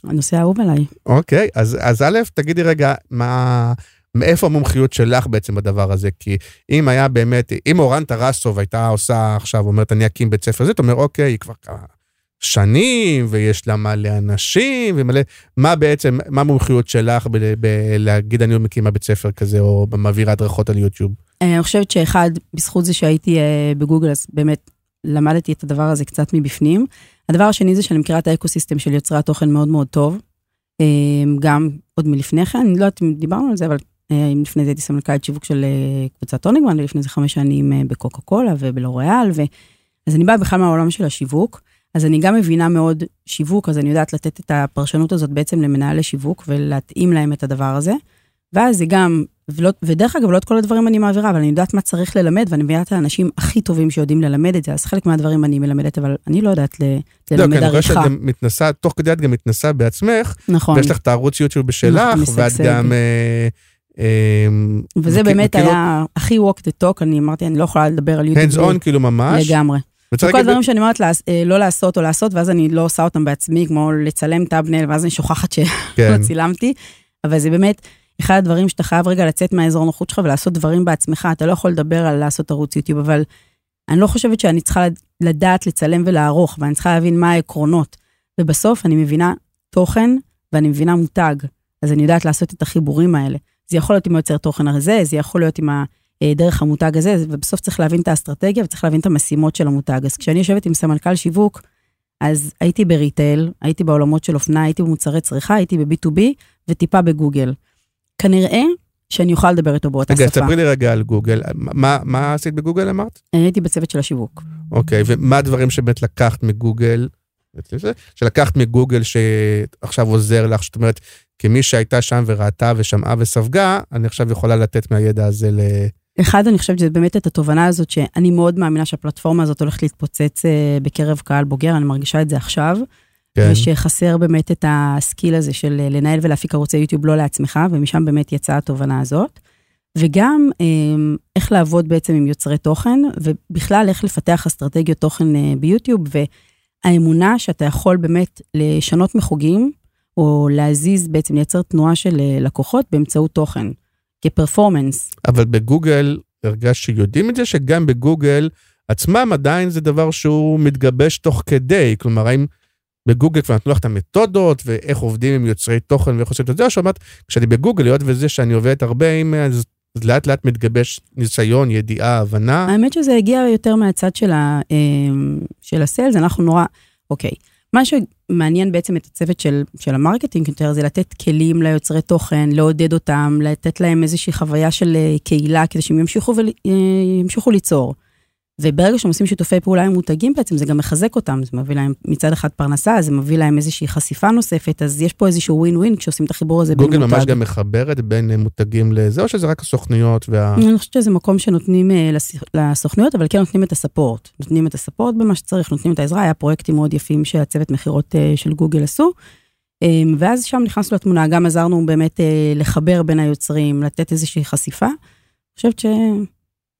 הנושא האהוב עליי. אוקיי, אז, אז א', תגידי רגע, מה, מאיפה המומחיות שלך בעצם בדבר הזה? כי אם היה באמת, אם אורן טרסוב הייתה עושה עכשיו, אומרת, אני אקים בית ספר, זה, אתה אומר, אוקיי, היא כבר כמה שנים, ויש לה מלא אנשים, ומלא, מה בעצם, מה המומחיות שלך ב- ב- להגיד, אני מקימה בית ספר כזה, או מעבירה הדרכות על יוטיוב? אה, אני חושבת שאחד, בזכות זה שהייתי אה, בגוגל, אז באמת למדתי את הדבר הזה קצת מבפנים. הדבר השני זה שאני מכירה את האקוסיסטם של יוצרי התוכן מאוד מאוד טוב. אה, גם עוד מלפני כן, אני לא יודעת אם דיברנו על זה, אבל אה, אם לפני זה הייתי סמנכ"לית שיווק של אה, קבוצת טוניגמן, ולפני זה חמש שנים בקוקה קולה ובלוריאל, ו... אז אני באה בכלל מהעולם של השיווק, אז אני גם מבינה מאוד שיווק, אז אני יודעת לתת את הפרשנות הזאת בעצם למנהלי שיווק ולהתאים להם את הדבר הזה. ואז זה גם, ולא, ודרך אגב, לא את כל הדברים אני מעבירה, אבל אני יודעת מה צריך ללמד, ואני מביאה את האנשים הכי טובים שיודעים ללמד את זה, אז חלק מהדברים אני מלמדת, אבל אני לא יודעת ל, לא, ללמד כי אני רואה שאת עריכה. גם מתנסה, תוך כדי את גם מתנסה בעצמך, נכון. ויש לך את הערוץ יוטיוב בשלך, משגשג. ואת גם... אה, אה, וזה באמת היה הכי walk the talk, אני אמרתי, אני לא יכולה לדבר על יוטיוב. hands on כאילו ממש. לגמרי. וכל הדברים שאני אומרת אה, לא לעשות או לעשות, ואז אני לא עושה אותם בעצמי, כמו לצלם טאבנל, ואז אני שוכחת שלא כן. צילמתי, אבל זה באמת אחד הדברים שאתה חייב רגע לצאת מהאזור נוחות שלך ולעשות דברים בעצמך, אתה לא יכול לדבר על לעשות ערוץ יוטיוב, אבל אני לא חושבת שאני צריכה לד- לדעת לצלם ולערוך, ואני צריכה להבין מה העקרונות. ובסוף אני מבינה תוכן ואני מבינה מותג, אז אני יודעת לעשות את החיבורים האלה. זה יכול להיות עם היוצר תוכן הזה, זה יכול להיות עם ה... אה, דרך המותג הזה, ובסוף צריך להבין את האסטרטגיה וצריך להבין את המשימות של המותג. אז כשאני יושבת עם סמנכ"ל שיווק, אז הייתי בריטייל, הייתי בעולמות של אופנה, הייתי במוצרי צריכה, הייתי ב-B2B וטיפה בגוגל. כנראה שאני אוכל לדבר איתו באותה רגע, שפה. ספרי לי רגע על גוגל. מה, מה עשית בגוגל אמרת? הייתי בצוות של השיווק. אוקיי, ומה הדברים שבאמת לקחת מגוגל, שלקחת מגוגל שעכשיו עוזר לך, זאת אומרת, כמי שהייתה שם וראתה ושמעה וספגה, אני עכשיו יכולה לתת מהידע הזה ל... אחד, אני חושבת שזה באמת את התובנה הזאת, שאני מאוד מאמינה שהפלטפורמה הזאת הולכת להתפוצץ אה, בקרב קהל בוגר, אני מרגישה את זה עכשיו. כן, ושחסר באמת את הסקיל הזה של אה, לנהל ולהפיק ערוצי יוטיוב לא לעצמך, ומשם באמת יצאה התובנה הזאת. וגם אה, איך לעבוד בעצם עם יוצרי תוכן, ובכלל איך לפתח אסטרטגיות תוכן אה, ביוטיוב, והאמונה שאתה יכול באמת לשנות מחוגים, או להזיז, בעצם לייצר תנועה של אה, לקוחות באמצעות תוכן, כפרפורמנס. אבל בגוגל הרגשת שיודעים את זה, שגם בגוגל עצמם עדיין זה דבר שהוא מתגבש תוך כדי, כלומר, האם בגוגל כבר נתנו לך את המתודות, ואיך עובדים עם יוצרי תוכן ואיך עושים את זה, או שאומרת, כשאני בגוגל, היות וזה שאני עובדת הרבה עם, אז לאט לאט מתגבש ניסיון, ידיעה, הבנה. האמת שזה הגיע יותר מהצד של, ה, אה, של ה sales, אנחנו נורא, אוקיי. מה שמעניין בעצם את הצוות של, של ה marketing יותר, זה לתת כלים ליוצרי תוכן, לעודד אותם, לתת להם איזושהי חוויה של אה, קהילה, כדי שהם ימשיכו, ול, אה, ימשיכו ליצור. וברגע שהם עושים שיתופי פעולה עם מותגים בעצם, זה גם מחזק אותם, זה מביא להם מצד אחד פרנסה, זה מביא להם איזושהי חשיפה נוספת, אז יש פה איזשהו ווין ווין כשעושים את החיבור הזה בין גוגל מותג. ממש גם מחברת בין אה, מותגים לזה, או שזה רק הסוכנויות וה... אני חושבת שזה מקום שנותנים אה, לס- לסוכנויות, אבל כן נותנים את הספורט. נותנים את הספורט במה שצריך, נותנים את העזרה, היה פרויקטים מאוד יפים שהצוות מכירות אה, של גוגל עשו. אה, ואז שם נכנסנו לתמונה, גם עזרנו באמת לחבר בין היוצרים, לתת איזושהי חשיפה. אני חושבת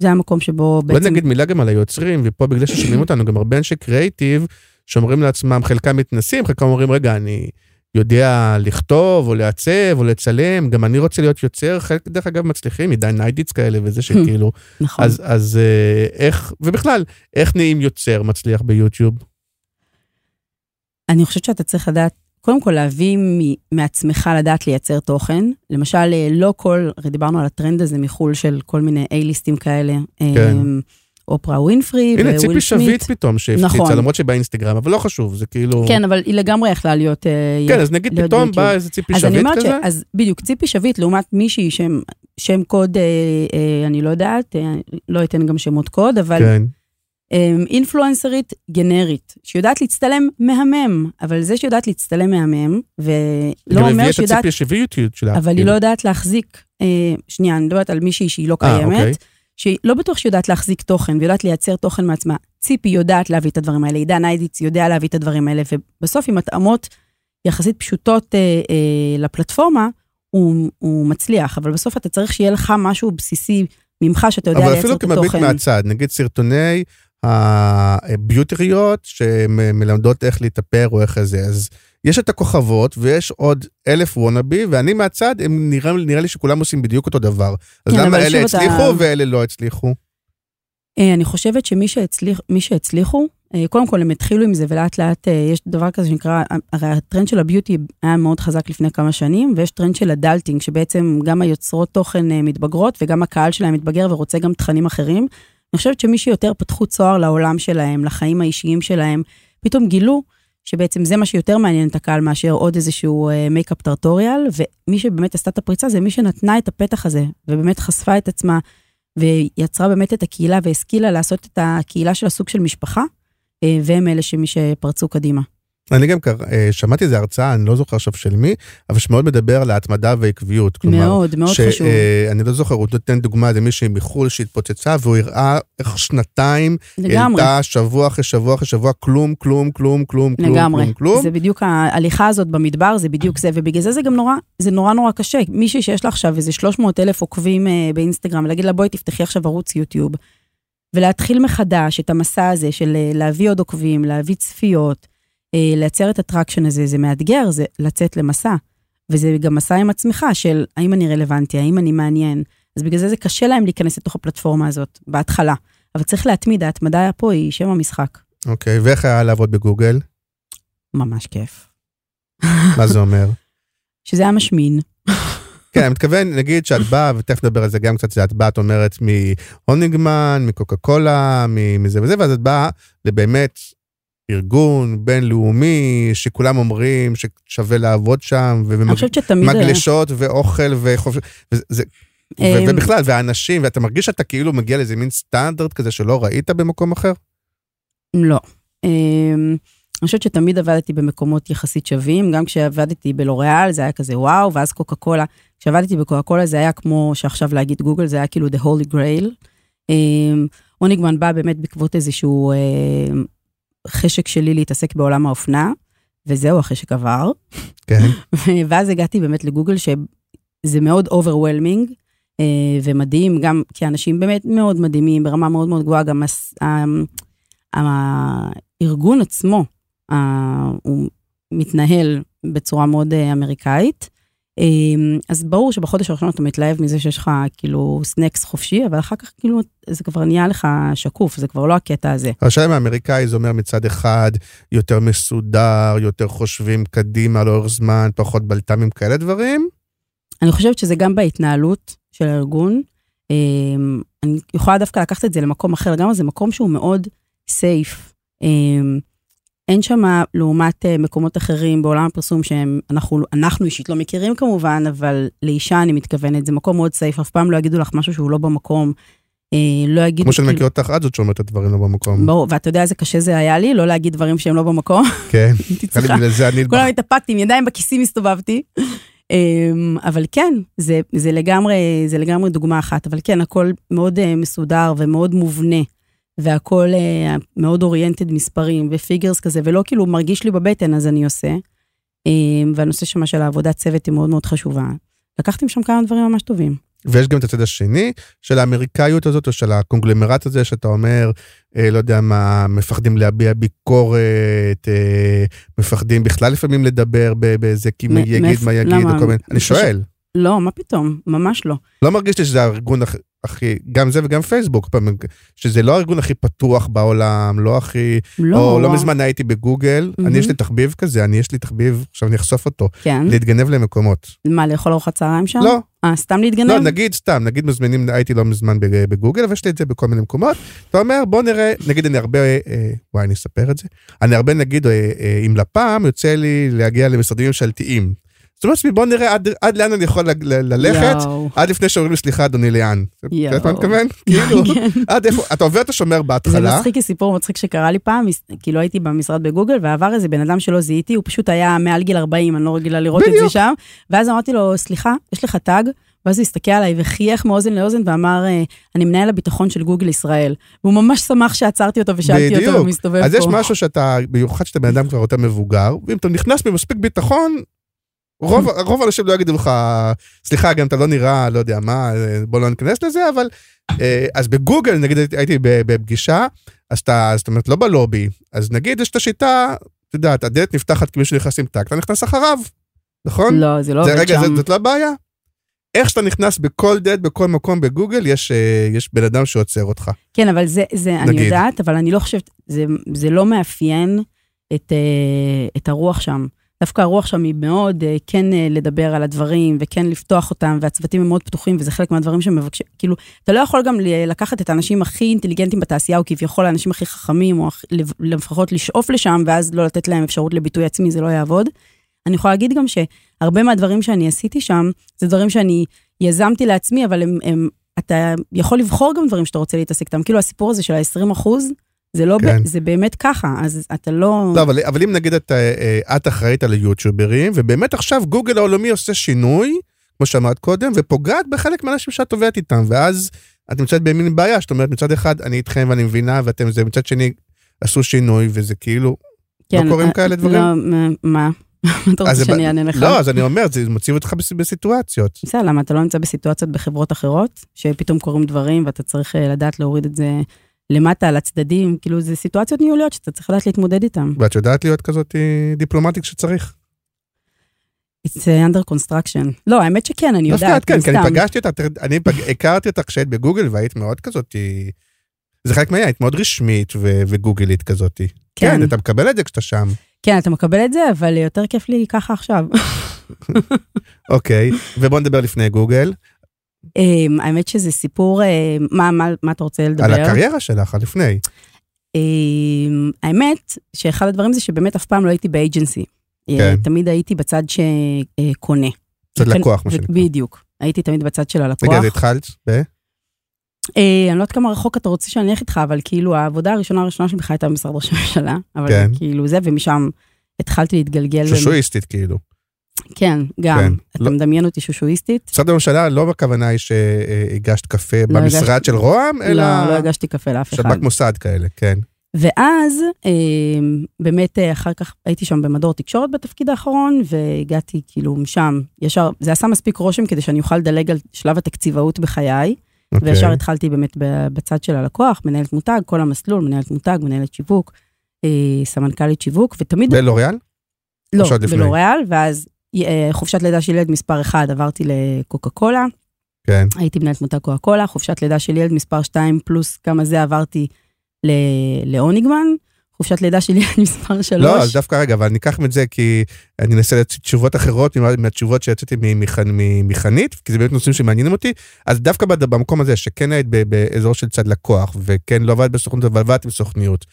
שזה המקום שבו בוא בעצם... נגיד מילה גם על היוצרים, ופה בגלל ששומעים אותנו גם הרבה אנשי קריאיטיב, שאומרים לעצמם, חלקם מתנסים, חלקם אומרים, רגע, אני יודע לכתוב או לעצב או לצלם, גם אני רוצה להיות יוצר, חלק דרך אגב מצליחים, מדי ניידיץ כאלה וזה שכאילו, נכון. אז, אז אה, איך, ובכלל, איך נהיים יוצר מצליח ביוטיוב? אני חושבת שאתה צריך לדעת, קודם כל להביא מ- מעצמך לדעת לייצר תוכן. למשל, אה, לא כל, הרי דיברנו על הטרנד הזה מחו"ל של כל מיני A-list ים כאלה. כן. אה, אופרה ווינפרי הנה, וויל ציפי סמית. שביט פתאום שהפציצה, נכון. למרות שבאינסטגרם, אבל לא חשוב, זה כאילו... כן, אבל היא לגמרי יכלה להיות... אה, כן, אז נגיד פתאום. באה איזה ציפי שביט אומרת ש... כזה, אז בדיוק, ציפי שביט לעומת מישהי שם, שם קוד, אה, אה, אני לא יודעת, אה, לא אתן גם שמות קוד, אבל כן, אמ, אינפלואנסרית גנרית, שיודעת להצטלם מהמם, אבל זה שיודעת להצטלם מהמם, ולא גם אומר הביאה את שיודעת, הציפי השיווקיות שלה. אבל היא. לא יודעת להחזיק, אה, שנייה, אני מדברת על מישהי שהיא לא אה, אוקיי. קיימת, שהיא לא בטוח שהיא יודעת להחזיק תוכן ויודעת לייצר תוכן מעצמה. ציפי יודעת להביא את הדברים האלה, עידן איידיץ יודע להביא את הדברים האלה, ובסוף עם התאמות יחסית פשוטות אה, לפלטפורמה, הוא, הוא מצליח, אבל בסוף אתה צריך שיהיה לך משהו בסיסי ממך, שאתה יודע אבל לייצר אפילו את כמביט התוכן. מהצד, נגיד סרטוני הביוטריות שמלמדות איך להתאפר או איך זה, אז יש את הכוכבות ויש עוד אלף וונאבי, ואני מהצד, הם נראה, נראה לי שכולם עושים בדיוק אותו דבר. אז כן, למה אלה אתה- הצליחו ואלה לא הצליחו? אה, אני חושבת שמי שהצליח, שהצליחו, אה, קודם כל הם התחילו עם זה ולאט לאט אה, יש דבר כזה שנקרא, הרי הטרנד של ה beauty היה מאוד חזק לפני כמה שנים, ויש טרנד של ה adulting, שבעצם גם היוצרות תוכן אה, מתבגרות וגם הקהל שלהם מתבגר ורוצה גם תכנים אחרים. אני חושבת שמי שיותר פתחו צוהר לעולם שלהם, לחיים האישיים שלהם, פתאום גילו שבעצם זה מה שיותר מעניין את הקהל מאשר עוד איזשהו makeup tutorial, ומי שבאמת עשתה את הפריצה זה מי שנתנה את הפתח הזה, ובאמת חשפה את עצמה, ויצרה באמת את הקהילה והשכילה לעשות את הקהילה של הסוג של משפחה, אה, והם אלה שמי שפרצו קדימה. אני גם קר... אה, שמעתי איזה הרצאה, אני לא זוכר עכשיו של מי, אבל שמאוד מדבר על ההתמדה והעקביות. כלומר, מאוד, מאוד חשוב. אה, אני לא זוכר, הוא נותן דוגמה למישהי מחו"ל שהתפוצצה, והוא הראה איך שנתיים לגמרי, העלתה שבוע אחרי שבוע אחרי שבוע, כלום, כלום, כלום, כלום, כלום, לגמרי. כלום, כלום. זה בדיוק ההליכה הזאת במדבר, זה בדיוק זה, ובגלל זה זה גם נורא, זה נורא נורא קשה. מישהי שיש לה עכשיו איזה 300 אלף עוקבים אה, באינסטגרם, להגיד לה בואי תפתחי עכשיו ערוץ יוטיוב, ולהתחיל מחדש את המסע הזה של להביא עוד עוקבים, להביא צפיות, לייצר את ה traction הזה, זה מאתגר, זה לצאת למסע. וזה גם מסע עם עצמך של האם אני רלוונטי, האם אני מעניין. אז בגלל זה זה קשה להם להיכנס לתוך הפלטפורמה הזאת, בהתחלה. אבל צריך להתמיד, ההתמדה פה היא שם המשחק. אוקיי, ואיך היה לעבוד בגוגל? ממש כיף. מה זה אומר? שזה היה משמין. כן, אני מתכוון, נגיד שאת באה, ותכף נדבר על זה גם קצת, שאת באה, את אומרת מהונינגמן, מקוקה קולה, מזה וזה, ואז את באה לבאמת ארגון בינלאומי, שכולם אומרים ששווה לעבוד שם. ומגלשות ואוכל וחופש... וזה- זה- אמ, ובכלל, והאנשים, ואתה מרגיש שאתה כאילו מגיע לאיזה מין סטנדרט כזה שלא ראית במקום אחר? לא. אמ, אני חושבת שתמיד עבדתי במקומות יחסית שווים, גם כשעבדתי בלוריאל זה היה כזה וואו, ואז קוקה קולה. כשעבדתי בקוקה קולה זה היה כמו שעכשיו להגיד גוגל, זה היה כאילו the holy grail. אמ, הוניגמן בא באמת בעקבות איזשהו אמ, חשק שלי להתעסק בעולם האופנה, וזהו, החשק עבר. כן. ואז הגעתי באמת לגוגל, שזה מאוד overwhelming אה, ומדהים, גם כי אנשים באמת מאוד מדהימים, ברמה מאוד מאוד גבוהה, גם הס- הארגון עצמו, הוא מתנהל בצורה מאוד אה, אמריקאית. אה, אז ברור שבחודש הראשון אתה מתלהב מזה שיש לך כאילו סנקס חופשי, אבל אחר כך כאילו זה כבר נהיה לך שקוף, זה כבר לא הקטע הזה. השאלה האמריקאי זה אומר מצד אחד יותר מסודר, יותר חושבים קדימה לאורך זמן, פחות בלת"מים כאלה דברים. אני חושבת שזה גם בהתנהלות של הארגון. אמ, אני יכולה דווקא לקחת את זה למקום אחר, גם זה מקום שהוא מאוד סייף. אין שם, לעומת אה, מקומות אחרים בעולם הפרסום שהם, אנחנו, אנחנו אישית לא מכירים כמובן, אבל לאישה אני מתכוונת, זה מקום מאוד סייף, אף פעם לא יגידו לך משהו שהוא לא במקום. אה, לא יגידו... כמו שאני מכיר אותך, את זאת שאומרת את הדברים לא במקום. ברור, ואתה יודע איזה קשה זה היה לי, לא להגיד דברים שהם לא במקום. כן. נראה לי. בגלל זה אני... כולם התאפקתי, עם ידיים בכיסים הסתובבתי. אמ, אבל כן, זה, זה, לגמרי, זה לגמרי דוגמה אחת, אבל כן, הכל מאוד אה, מסודר ומאוד מובנה, והכל אה, מאוד oriented מספרים ו figures כזה, ולא כאילו מרגיש לי בבטן, אז אני עושה. אמ, והנושא שמה של העבודת צוות היא מאוד מאוד חשובה. לקחתי משם כמה דברים ממש טובים. ויש גם את הצד השני של האמריקאיות הזאת, או של הקונגלומרט הזה, שאתה אומר, אה, לא יודע מה, מפחדים להביע ביקורת, אה, מפחדים בכלל לפעמים לדבר באיזה, כי מ- מי יגיד, מאיפה- מה יגיד, למה? וכל מיני... אני שואל, לא, מה פתאום, ממש לא. לא מרגיש לי שזה הארגון הכי- גם זה וגם פייסבוק, שזה לא הארגון הכי פתוח בעולם, לא הכי... לא. או לא מזמן הייתי בגוגל, מהמם. אני יש לי תחביב כזה, אני יש לי תחביב, עכשיו אני אחשוף אותו, כן. להתגנב למקומות. מה, לאכול ארוחת צהריים שם? לא, אה, סתם להתגנב? לא, נגיד סתם, נגיד מזמינים, הייתי לא מזמן בג- בגוגל, ויש לי את זה בכל מיני מקומות. אתה אומר, בוא נראה, נגיד אני הרבה, אה, וואי, אני אספר את זה. אני הרבה, נגיד, אה, אה, עם לפ"ם, יוצא לי להגיע למשרדים ממשלתיים. זאת אומרת, בוא נראה עד, עד לאן אני יכול ללכת, יואו. עד לפני שאומרים לי, סליחה, אדוני, לאן? אתה יודעת מה אני מתכוון? כאילו. עד איפה, אתה עובר את השומר זה בהתחלה, מצחיק, כי סיפור מצחיק שקרה לי פעם, כאילו הייתי במשרד בגוגל, ועבר איזה בן אדם שלא זיהיתי, הוא פשוט היה מעל גיל 40, אני לא רגילה לראות את זה בדיוק. שם, ואז אמרתי לו, סליחה, יש לך טאג? ואז הוא הסתכל עליי וחייך מאוזן לאוזן ואמר, אה, אני מנהל הביטחון של גוגל ישראל. והוא ממש שמח שעצרתי אותו ושאלתי אותו, בדיוק. הוא מסתובב פה. אז יש משהו שאתה, במיוחד שאתה בן אדם כבר יותר מבוגר, ואם אתה נכנס במספיק ביטחון, רוב, רוב האנשים לא יגידו לך, סליחה, גם אתה לא נראה, לא יודע מה, בוא לא ניכנס לזה, אבל... אה, אז בגוגל, נגיד הייתי- בפגישה, אז אתה, זאת אומרת, לא בלובי, אז נגיד יש את השיטה, אתה יודע, הדלת נפתחת כי מישהו נכנס עם טאק, אתה נכנס אחריו, נכון? לא, זה לא עובד רגע, שם. זה- זאת לא הבעיה? איך שאתה נכנס בכל דלת, בכל מקום בגוגל, יש, אה, יש בן אדם שעוצר אותך. כן, אבל זה, זה אני. יודעת, אבל אני לא חושבת, זה, זה לא מאפיין את, אה, את הרוח שם. דווקא הרוח שם היא מאוד אה, כן אה, לדבר על הדברים, וכן לפתוח אותם, והצוותים הם מאוד פתוחים, וזה חלק מהדברים שמבקשים, כאילו, אתה לא יכול גם לקחת את האנשים הכי אינטליגנטים בתעשייה, או כביכול האנשים הכי חכמים, או לפחות לשאוף לשם, ואז לא לתת להם אפשרות לביטוי עצמי, זה לא יעבוד. אני יכולה להגיד גם שהרבה מהדברים שאני עשיתי שם, זה דברים שאני יזמתי לעצמי, אבל הם, הם אתה יכול לבחור גם דברים שאתה רוצה להתעסק איתם. כאילו הסיפור הזה של ה-20 אחוז, זה לא, כן. ב, זה באמת ככה, אז אתה לא... לא, אבל, אבל אם נגיד את, אה, אה, את אחראית על היוטיוברים, ובאמת עכשיו גוגל העולמי עושה שינוי, כמו שאמרת קודם, ופוגעת בחלק מהאנשים שאת עובדת איתם, ואז את נמצאת במין בעיה, זאת אומרת, מצד אחד אני איתכם ואני מבינה, ואתם זה, מצד שני עשו שינוי, וזה כאילו, לא קורים אה, כאלה דברים? לא, מה- אתה רוצה שאני אענה לך? לא, אז אני אומר, זה מציב אותך בס- בסיטואציות. בסדר, למה אתה לא נמצא בסיטואציות בחברות אחרות, שפתאום קורים דברים ואתה צריך לדעת להוריד את זה למטה, על הצדדים, כאילו זה סיטואציות ניהוליות שאתה צריך לדעת להתמודד איתן. ואת יודעת להיות כזאת אה, דיפלומטית כשצריך. It's uh, under construction. לא, האמת שכן, אני דווקא יודעת, את כן, כי אני סתם. פגשתי אותך, אני הכרתי אותך כשהיית בגוגל והיית מאוד כזאת, זה חלק מהעניין, היית מאוד רשמית וגוגלית כזאת. כן. כן, אתה מקבל את זה כשאתה שם. כן, אתה מקבל את זה, אבל יותר כיף לי ככה עכשיו. אוקיי, ובוא נדבר לפני גוגל, האמת שזה סיפור, אה, מה, מה, מה אתה רוצה לדבר? על הקריירה שלך, לפני. אמ, האמת שאחד הדברים זה שבאמת אף פעם לא הייתי באג'נסי. אה, כן. תמיד הייתי בצד שקונה. צד לקוח, מה שנקרא. בדיוק. הייתי תמיד בצד של הלקוח. רגע, אז התחלת ב... אה, אני לא יודעת כמה רחוק אתה רוצה שאני אלך איתך, אבל כאילו העבודה הראשונה הראשונה שלי בכלל הייתה במשרד ראש הממשלה. אבל כן. כאילו זה, ומשם התחלתי להתגלגל. שושואיסטית כאילו. כן, גם. כן. אתה לא- מדמיין אותי שושואיסטית? משרד הממשלה לא בכוונה היא שהגשת קפה לא במשרד הגשתי- של רוה"מ, אלא לא, לא הגשתי קפה לאף אחד. שב"כ מוסד כאלה, כן. ואז אה, באמת אה, אחר כך הייתי שם במדור תקשורת בתפקיד האחרון, והגעתי כאילו משם, ישר, זה עשה מספיק רושם כדי שאני אוכל לדלג על שלב התקציבאות בחיי, אוקיי. וישר התחלתי באמת בצד של הלקוח, מנהלת מותג, כל המסלול, מנהלת מותג, מנהלת שיווק, אה, סמנכ"לית שיווק, ותמיד, בלוריאל? לא? בלוריאל, ואז אה, חופשת לידה של ילד מספר 1 עברתי לקוקה קולה, כן. הייתי מנהלת מותג קוקה קולה, חופשת לידה של ילד מספר 2 פלוס כמה זה עברתי לאוניגמן, חופשת לידה של ילד מספר 3. לא, אז דווקא רגע, אבל אני אקח את זה כי אני אנסה להציג תשובות אחרות מה- מהתשובות שיצאתי ממכנית, כי זה באמת נושאים שמעניינים אותי. אז דווקא במקום הזה, שכן היית באזור של צד לקוח, וכן לא עבדת בסוכנות, אבל עבדת בסוכניות.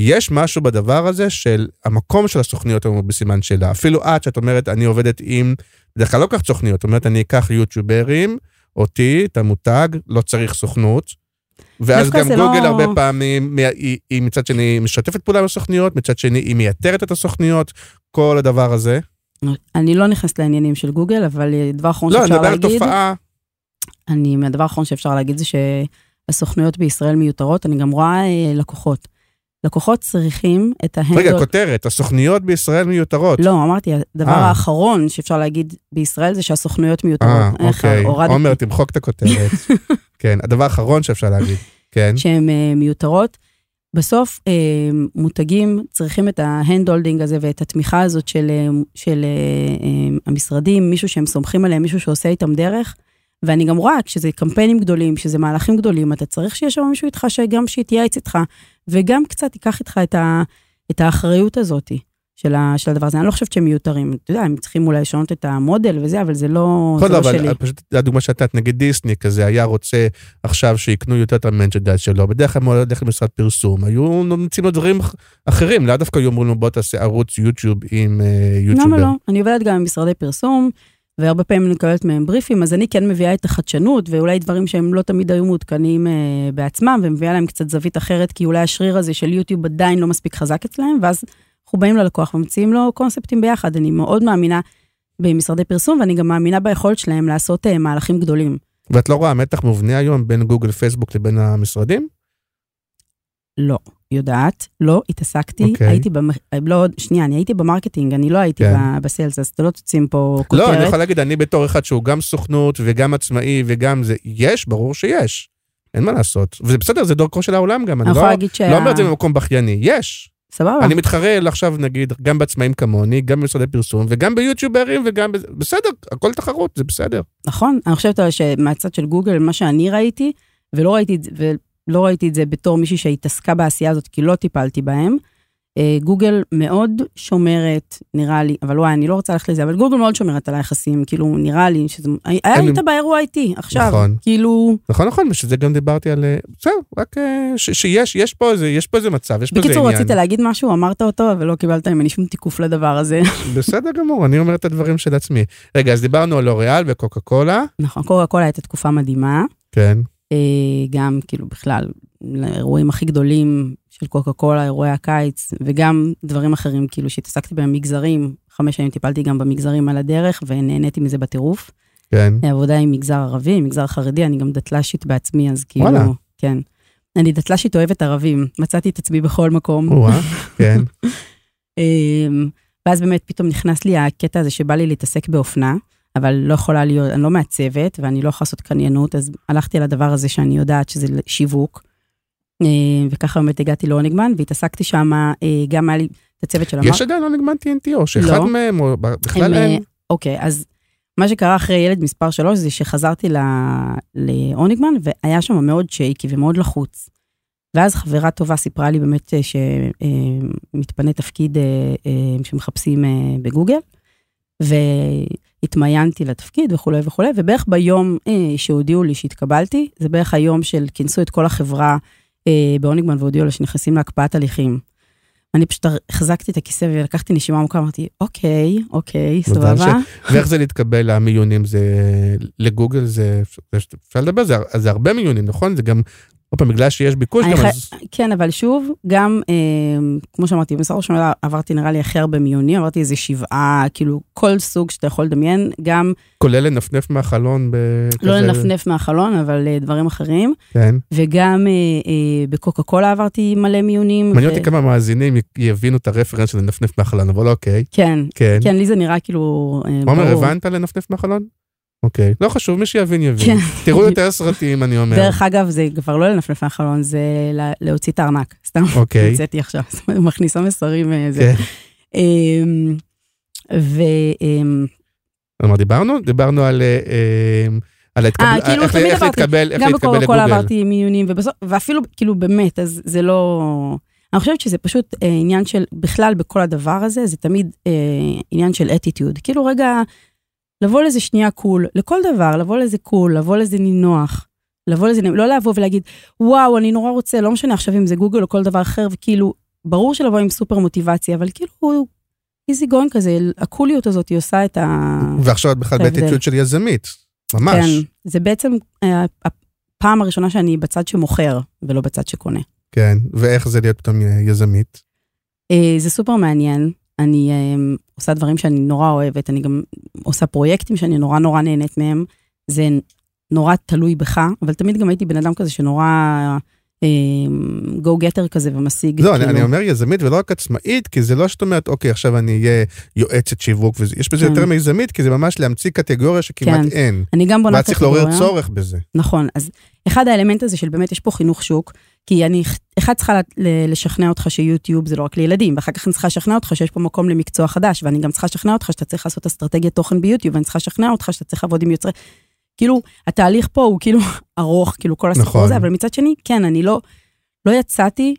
יש משהו בדבר הזה של המקום של הסוכניות הוא בסימן שאלה. אפילו את, שאת אומרת, אני עובדת עם, בדרך כלל לא כך סוכניות, אומרת, אני אקח יוטיוברים, אותי, את המותג, לא צריך סוכנות. ואז גם זה גוגל לא- הרבה פעמים, היא, היא מצד שני משתפת פעולה עם הסוכניות, מצד שני היא מייתרת את הסוכניות, כל הדבר הזה. אני לא נכנסת לעניינים של גוגל, אבל דבר אחרון לא, אני שאפשר מדבר על להגיד, תופעה, אני, מהדבר האחרון שאפשר להגיד זה שהסוכנויות בישראל מיותרות, אני גם רואה אה, לקוחות. לקוחות צריכים את ההנדל... רגע, כותרת, הסוכניות בישראל מיותרות. לא, אמרתי, הדבר אה. האחרון שאפשר להגיד בישראל זה שהסוכנויות מיותרות. אה, אוקיי. הורדתי עומר, תמחוק את הכותרת. כן, הדבר האחרון שאפשר להגיד. כן, שהן אה, מיותרות. בסוף אה, מותגים צריכים את ה handholding הזה ואת התמיכה הזאת של, של המשרדים, מישהו שהם סומכים עליהם, מישהו שעושה איתם דרך. ואני גם רואה, כשזה קמפיינים גדולים, כשזה מהלכים גדולים, אתה צריך שיהיה שם מישהו איתך שגם שיתייעץ איתך, וגם קצת ייקח איתך את, ה, את האחריות הזאת. של, ה, של הדבר הזה. אני לא חושבת שהם מיותרים. אתה יודע, הם צריכים אולי לשנות את המודל וזה, אבל זה לא, זה לא אבל שלי. פשוט הדוגמה שנתת, נגיד דיסני כזה, היה רוצה עכשיו שיקנו יותר את ה merchandise שלו, בדרך כלל הוא הולך למשרד פרסום, היו מציעים לו דברים אח- אחרים, לאו דווקא היו אומרים לו בוא תעשה ערוץ יוטיוב עם אה, יוטיובר. למה לא? אני עובדת גם עם משרדי פרסום, והרבה פעמים אני מקבלת מהם בריפים, אז אני כן מביאה את החדשנות, ואולי דברים שהם לא תמיד היו מעודכנים אה, בעצמם, ומביאה להם קצת זווית אחרת, כי אולי השריר הזה של יוטיוב עדיין לא מספיק חזק אצלהם, ואז אנחנו באים ללקוח ומציעים לו קונספטים ביחד. אני מאוד מאמינה במשרדי פרסום, ואני גם מאמינה ביכולת שלהם לעשות אה, מהלכים גדולים. ואת לא רואה מתח מובנה היום בין גוגל פייסבוק לבין המשרדים? לא, יודעת, לא התעסקתי, אוקיי. הייתי, במ... לא, שנייה, אני הייתי ב marketing, אני לא הייתי כן. ב- ב sales, אז אתה לא תוציא פה כותרת. לא, אני יכול להגיד, אני בתור אחד שהוא גם סוכנות וגם עצמאי וגם זה, יש, ברור שיש. אין מה לעשות. וזה בסדר, זה דרכו של העולם גם, אני אני לא, להגיד שה... לא אומר את זה במקום בכייני, יש. סבבה. אני מתחרה עכשיו, נגיד, גם בעצמאים כמוני, גם במשרדי פרסום, וגם ביוטיוברים, וגם... בסדר, הכל תחרות, זה בסדר. נכון, אני חושבת שמהצד של גוגל, מה שאני ראיתי, ולא ראיתי, ולא ראיתי את זה בתור מישהי שהתעסקה בעשייה הזאת, כי לא טיפלתי בהם, אה, גוגל מאוד שומרת, נראה לי, אבל וואי, אני לא רוצה ללכת לזה, אבל גוגל מאוד שומרת על היחסים, כאילו, נראה לי שזה... היה לי אותה באירוע איתי, עכשיו, נכון. כאילו... נכון, נכון, בשביל זה גם דיברתי על... אה, בסדר, רק אה, ש- שיש, יש פה איזה, יש פה איזה מצב, יש פה איזה בקיצור, עניין. רצית להגיד משהו, אמרת אותו, ולא קיבלת ממני שום תיקוף לדבר הזה. בסדר גמור, אני אומר את הדברים של עצמי. רגע, אז דיברנו על לוריאל וקוקה קולה. נכון, קוקה קולה הייתה תקופה מדהימה. כן. אה, גם כאילו בכלל, לאירועים הכי גדולים של קוקה קולה, אירועי הקיץ, וגם דברים אחרים, כאילו שהתעסקתי בהם מגזרים, חמש שנים טיפלתי גם במגזרים על הדרך, ונהניתי מזה בטירוף. כן. עבודה עם מגזר ערבי, עם מגזר חרדי, אני גם דתל"שית בעצמי, אז כאילו, וואלה. כן. אני דתל"שית אוהבת ערבים, מצאתי את עצמי בכל מקום. או-אה, כן. אמ, ואז באמת פתאום נכנס לי הקטע הזה שבא לי להתעסק באופנה, אבל לא יכולה להיות, אני לא מעצבת ואני לא יכולה לעשות קניינות, אז הלכתי על הדבר הזה שאני יודעת שזה שיווק. אמ, וככה באמת הגעתי לאוניגמן והתעסקתי שם, אה, גם היה לי את הצוות של יש עדיין לא נגמן TNT, או שאחד לא. מהם, או בכלל הם, אין? אוקיי, אז מה שקרה אחרי ילד מספר 3 זה שחזרתי ל- לאוניגמן והיה שם מאוד שייקי ומאוד לחוץ. ואז חברה טובה סיפרה לי באמת אה, שמתפנה תפקיד אה, אה, שמחפשים אה, בגוגל, והתמיינתי לתפקיד וכולי וכולי, ובערך ביום אה, שהודיעו לי שהתקבלתי, זה בערך היום של כינסו את כל החברה אה, באוניגמן והודיעו לה שנכנסים להקפאת הליכים. אני פשוט החזקתי את הכיסא ולקחתי נשימה עמוקה, אמרתי, אוקיי, אוקיי, סבבה. ואיך זה להתקבל למיונים? זה לגוגל זה- אפשר לדבר, זה, זה הרבה מיונים, נכון? זה גם, עוד פעם, בגלל שיש ביקוש גם, אז כן, אבל שוב, גם, אה, כמו שאמרתי, במשרד ראש הממשלה עברתי נראה לי הכי הרבה מיונים, עברתי איזה שבעה, כאילו, כל סוג שאתה יכול לדמיין, גם כולל לנפנף מהחלון בכזה... לא לנפנף מהחלון, אבל אה, דברים אחרים, כן. וגם אה, אה, בקוקה קולה עברתי מלא מיונים. מעניין ו- אותי כמה מאזינים יבינו את הרפרנס של לנפנף מהחלון, אבל אוקיי, כן, כן. כן, לי זה נראה כאילו, אה, עומר. הבנת לנפנף מהחלון? אוקיי. לא חשוב, מי שיבין יבין. כן. תראו יותר סרטים, אני אומר. דרך אגב, זה כבר לא לנפנף מהחלון, זה לה- להוציא את הארנק, סתם, אוקיי. הוצאתי עכשיו, זאת אומרת, מכניסה מסרים, אה. כן. אמ, ו... אמ, על מה דיברנו? דיברנו על... אה, אה, על. אה, כאילו, איך- תמיד איך עברתי. להתקבל איך גם להתקבל לגוגל. עברתי מיונים, ובסוף, ואפילו, כאילו, באמת, אז זה לא... אני חושבת שזה פשוט אה, עניין של, בכלל, בכל הדבר הזה, זה תמיד אה, עניין של אטיטיוד. כאילו, רגע, לבוא לזה שנייה cool, לכל דבר, לבוא לזה cool, לבוא לזה נינוח, לבוא לזה, לא לבוא ולהגיד, וואו, אני נורא רוצה, לא משנה עכשיו אם זה גוגל או כל דבר אחר, וכאילו, ברור שלבוא עם סופר מוטיבציה, אבל כאילו, easy going כזה, הקוליות הזאת, היא עושה את ה... ועכשיו את בכלל ההבדל. באטיטיוד של יזמית. ממש. כן, זה בעצם אה, הפעם הראשונה שאני בצד שמוכר, ולא בצד שקונה. כן. ואיך זה להיות פתאום יזמית? אה, זה סופר מעניין. אני אה, עושה דברים שאני נורא אוהבת, אני גם עושה פרויקטים שאני נורא נורא נהנית מהם. זה נורא תלוי בך, אבל תמיד גם הייתי בן אדם כזה שנורא גו גטר כזה ומשיג. לא, אני, כאילו. אני אומר יזמית ולא רק עצמאית, כי זה לא שאת אומרת, אוקיי, עכשיו אני אהיה יועצת שיווק, ויש בזה כן. יותר מיזמית, כי זה ממש להמציא קטגוריה שכמעט כן. אין. אני גם בונה ואז צריך לעורר קטגוריה. צורך בזה. נכון, אז אחד האלמנט הזה של באמת יש פה חינוך שוק, כי אני, אחד צריכה לשכנע אותך שיוטיוב זה לא רק לילדים, ואחר כך אני צריכה לשכנע אותך שיש פה מקום למקצוע חדש, ואני גם צריכה לשכנע אותך שאתה צריך לעשות אסטרטגיית תוכן ביוטיוב, ואני צריכה לשכנע אותך שאתה צריך לעבוד עם יוצרי... כאילו, התהליך פה הוא כאילו ארוך, כאילו כל הסיפור נכון. הזה, אבל מצד שני, כן, אני לא, לא יצאתי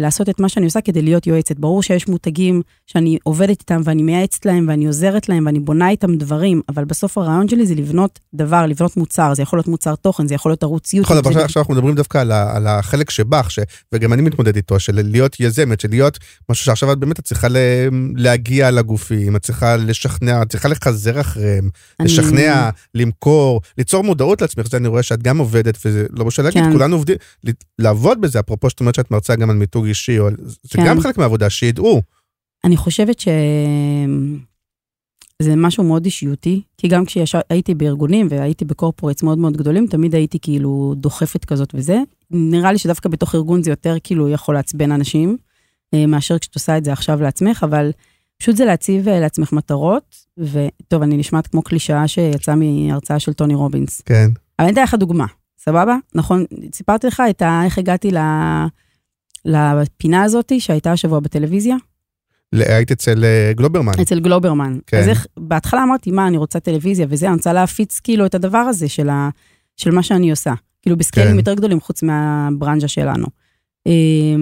לעשות את מה שאני עושה כדי להיות יועצת. ברור שיש מותגים שאני עובדת איתם ואני מייעצת להם ואני עוזרת להם ואני בונה איתם דברים, אבל בסוף הרעיון שלי זה לבנות דבר, לבנות מוצר, זה יכול להיות מוצר תוכן, זה יכול להיות ערוץ יוטיוב. נכון, אבל עכשיו- אנחנו מדברים דווקא על על החלק שבך, ש- וגם אני מתמודד איתו, של להיות יזמת, של להיות משהו שעכשיו את באמת צריכה להגיע לגופים, את צריכה לשכנע, את צריכה לחזר אחריהם, אני- לשכנע, למכור, ליצור מודעות לעצמך, זה אני רואה שאת גם עובדת, וזה לא משנה להגיד, כן. כולנו עובדים, לעבוד בזה, אפרופו שאת אומרת שאת מרצה גם על מיתוג אישי, או זה כן. גם חלק מהעבודה, שידעו. אני חושבת ש... זה משהו מאוד אישיותי, כי גם כשהייתי בארגונים והייתי בקורפורטס מאוד מאוד גדולים, תמיד הייתי כאילו דוחפת כזאת וזה. נראה לי שדווקא בתוך ארגון זה יותר כאילו יכול לעצבן אנשים, אה, מאשר כשאת עושה את זה עכשיו לעצמך, אבל פשוט זה להציב אה, לעצמך מטרות, וטוב, אני נשמעת כמו קלישאה שיצאה מהרצאה של טוני רובינס. כן. אבל אני אתן לך דוגמה, סבבה? נכון, סיפרתי לך את ה... איך הגעתי ל... לפינה הזאת שהייתה השבוע בטלוויזיה, היית אצל אה, גלוברמן. אצל גלוברמן. כן. אז איך, בהתחלה אמרתי, מה, אני רוצה טלוויזיה וזה, אני רוצה להפיץ כאילו את הדבר הזה של, ה, של מה שאני עושה. כאילו בסקיילים כן. יותר גדולים חוץ מהברנז'ה שלנו. אה,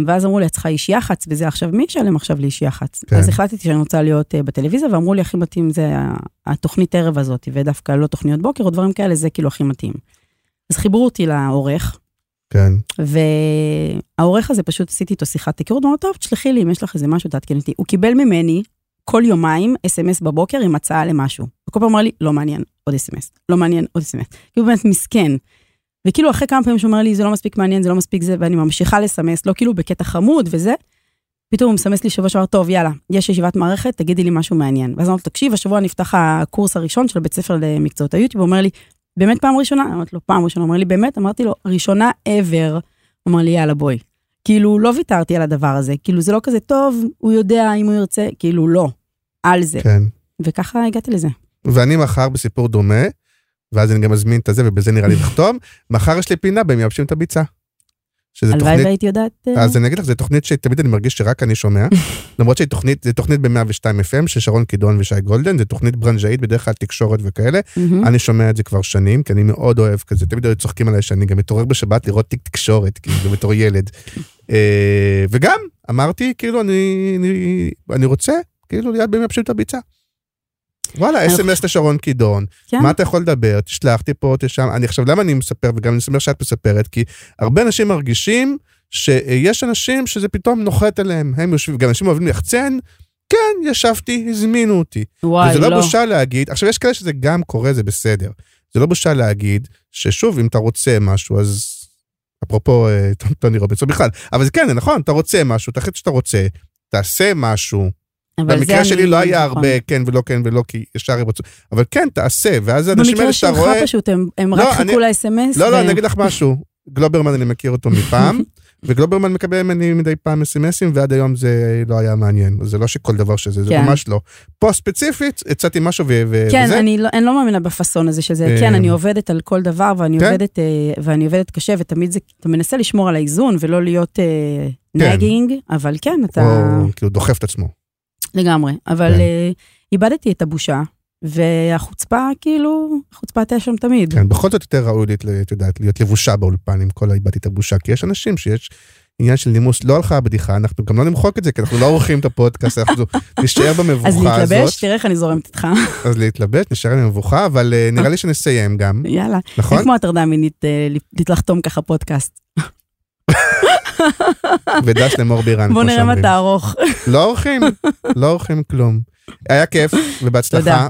ואז אמרו לי, את צריכה איש יח"צ וזה, עכשיו מי ישלם עכשיו לאיש יח"צ? כן. אז החלטתי שאני רוצה להיות אה, בטלוויזיה, ואמרו לי, הכי מתאים זה התוכנית ערב הזאת, ודווקא לא תוכניות בוקר או דברים כאלה, זה כאילו הכי מתאים. אז חיברו אותי לעורך, כן. והעורך הזה פשוט עשיתי איתו שיחת היכרות, הוא אמר, טוב, תשלחי לי אם יש לך איזה משהו, תעדכן אותי. הוא קיבל ממני כל יומיים אס.אם.אס בבוקר עם הצעה למשהו. וכל פעם אמר לי, לא מעניין, עוד אס.אם.אס, לא מעניין, עוד אס.אם.אס. כאילו באמת מסכן. וכאילו אחרי כמה פעמים שהוא אומר לי, זה לא מספיק מעניין, זה לא מספיק זה, ואני ממשיכה לסמס, לא כאילו בקטע חמוד וזה, פתאום הוא מסמס לי שבוע שעבר, טוב, יאללה, יש ישיבת מערכת, תגידי לי משהו מעניין. ואז אמרתי לו, תקשיב, השבוע נפתח הקורס הראשון של בית ספר למקצועות היוטיוב, הוא אומר לי, באמת פעם ראשונה? אמרתי לו, פעם ראשונה, הוא אומר לי, באמת? אמרתי לו, ראשונה ever. הוא אמר לי, יאללה, בואי. כאילו, לא ויתרתי על הדבר הזה, כאילו, זה לא כזה טוב, הוא יודע אם הוא ירצה, כאילו, לא, על זה. כן. וככה הגעתי לזה. ואני מחר בסיפור דומה, ואז אני גם מזמין את הזה, ובזה נראה לי לחתום, מחר יש לי פינה בהם מייבשים את הביצה. שזה הלוואי תוכנית, והייתי יודעת... אה, אז אני אגיד לך, זו תוכנית שתמיד אני מרגיש שרק אני שומע, למרות שהיא תוכנית, זו תוכנית ב-102 FM של שרון קידון ושי גולדן, זו תוכנית ברנז'אית, בדרך כלל תקשורת וכאלה. אני שומע את זה כבר שנים, כי אני מאוד אוהב כזה, תמיד היו צוחקים עליי שאני גם מתעורר בשבת לראות תיק תקשורת, כאילו, בתור ילד. אה, וגם, אמרתי, כאילו, אני, אני, אני רוצה, כאילו, ליד יבשים את הביצה. וואלה, אני אס.אם.אס לשרון קידון, כן, מה אתה יכול לדבר, תשלח, אותי פה, תשם. אני עכשיו, למה אני מספר, וגם אני שמח שאת מספרת, כי הרבה אנשים מרגישים שיש אנשים שזה פתאום נוחת עליהם, הם יושבים, גם אנשים אוהבים ליחצן, כן, ישבתי, הזמינו אותי. וואי, וזה לא לא. בושה להגיד, עכשיו יש כאלה שזה גם קורה, זה בסדר. זה לא בושה להגיד ששוב, אם אתה רוצה משהו, אז אפרופו אה, טוני רובינסון בכלל, אבל זה כן, נכון, אתה רוצה משהו, תחליט שאתה רוצה, תעשה משהו. במקרה שלי לא היה נכון. הרבה כן ולא כן ולא, כי ישר הם רצו, אבל כן, תעשה, ואז האנשים במקרה האלה שאתה שלך רואה... פשוט, הם- הם לא, רק אני- חיכו ל-SMS. לא, לא, אני אגיד לך משהו. גלוברמן, אני מכיר אותו מפעם, וגלוברמן מקבל ממני מדי פעם אס.אם.אסים, ועד היום זה לא היה מעניין. זה לא שכל דבר שזה, זה כן. ממש לא. פה ספציפית, הצעתי משהו ו- ו- כן, וזה. אני לא- אני לא מאמינה בפאסון הזה שזה, אה, כן, אני עובדת על כל דבר, ואני כן. עובדת, אה, ואני עובדת קשה, ותמיד זה, אתה מנסה לשמור על האיזון, ולא להיות כן. נגינג, אבל כן, אתה... או כאילו דוחף את עצמו. לגמרי. אבל כן. אה, איבדתי את הבושה, והחוצפה, כאילו, החוצפה הייתה שם תמיד. כן, בכל זאת יותר ראוי, את יודעת, להיות לבושה באולפן עם כל האיבדתי את הבושה, כי יש אנשים שיש עניין של נימוס, לא הלכה הבדיחה, אנחנו גם לא נמחוק את זה, כי אנחנו לא עורכים את הפודקאסט, אנחנו נשאר אז במבוכה הזאת. להתלבש, תראה איך אני זורמת איתך. אז להתלבש, נשאר עם מבוכה, אבל אה, נראה לי שנסיים גם, יאללה. נכון? זה כמו הטרדה מינית, אה, לחתום ככה פודקאסט. ודש למור בירן, בוא נראה. תערוך. תערוך. לא עורכים, לא עורכים כלום. היה כיף, ובהצלחה. תודה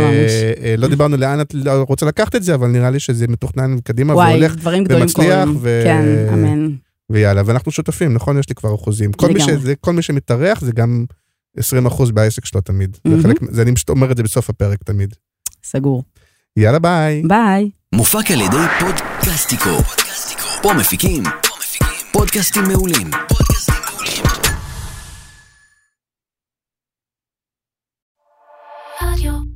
ממש. ולא דיברנו לאן את לא רוצה לקחת את זה, אבל נראה לי שזה מתוכנן קדימה וואי, והולך, דברים גדולים ומצליח, כן, אמן. ויאללה, ואנחנו שותפים, נכון? יש לי כבר אחוזים. כל מי. שזה, כל מי שמתארח זה גם 20 אחוז בעסק שלו תמיד. זה מהמם. חלק, זה אני פשוט אומר את זה בסוף הפרק תמיד. סגור. יאללה, ביי. ביי. מופק על ידי פודקאסטיקו. פה מפיקים פודקאסטים מעולים. פודקאסטים מעולים. רדיו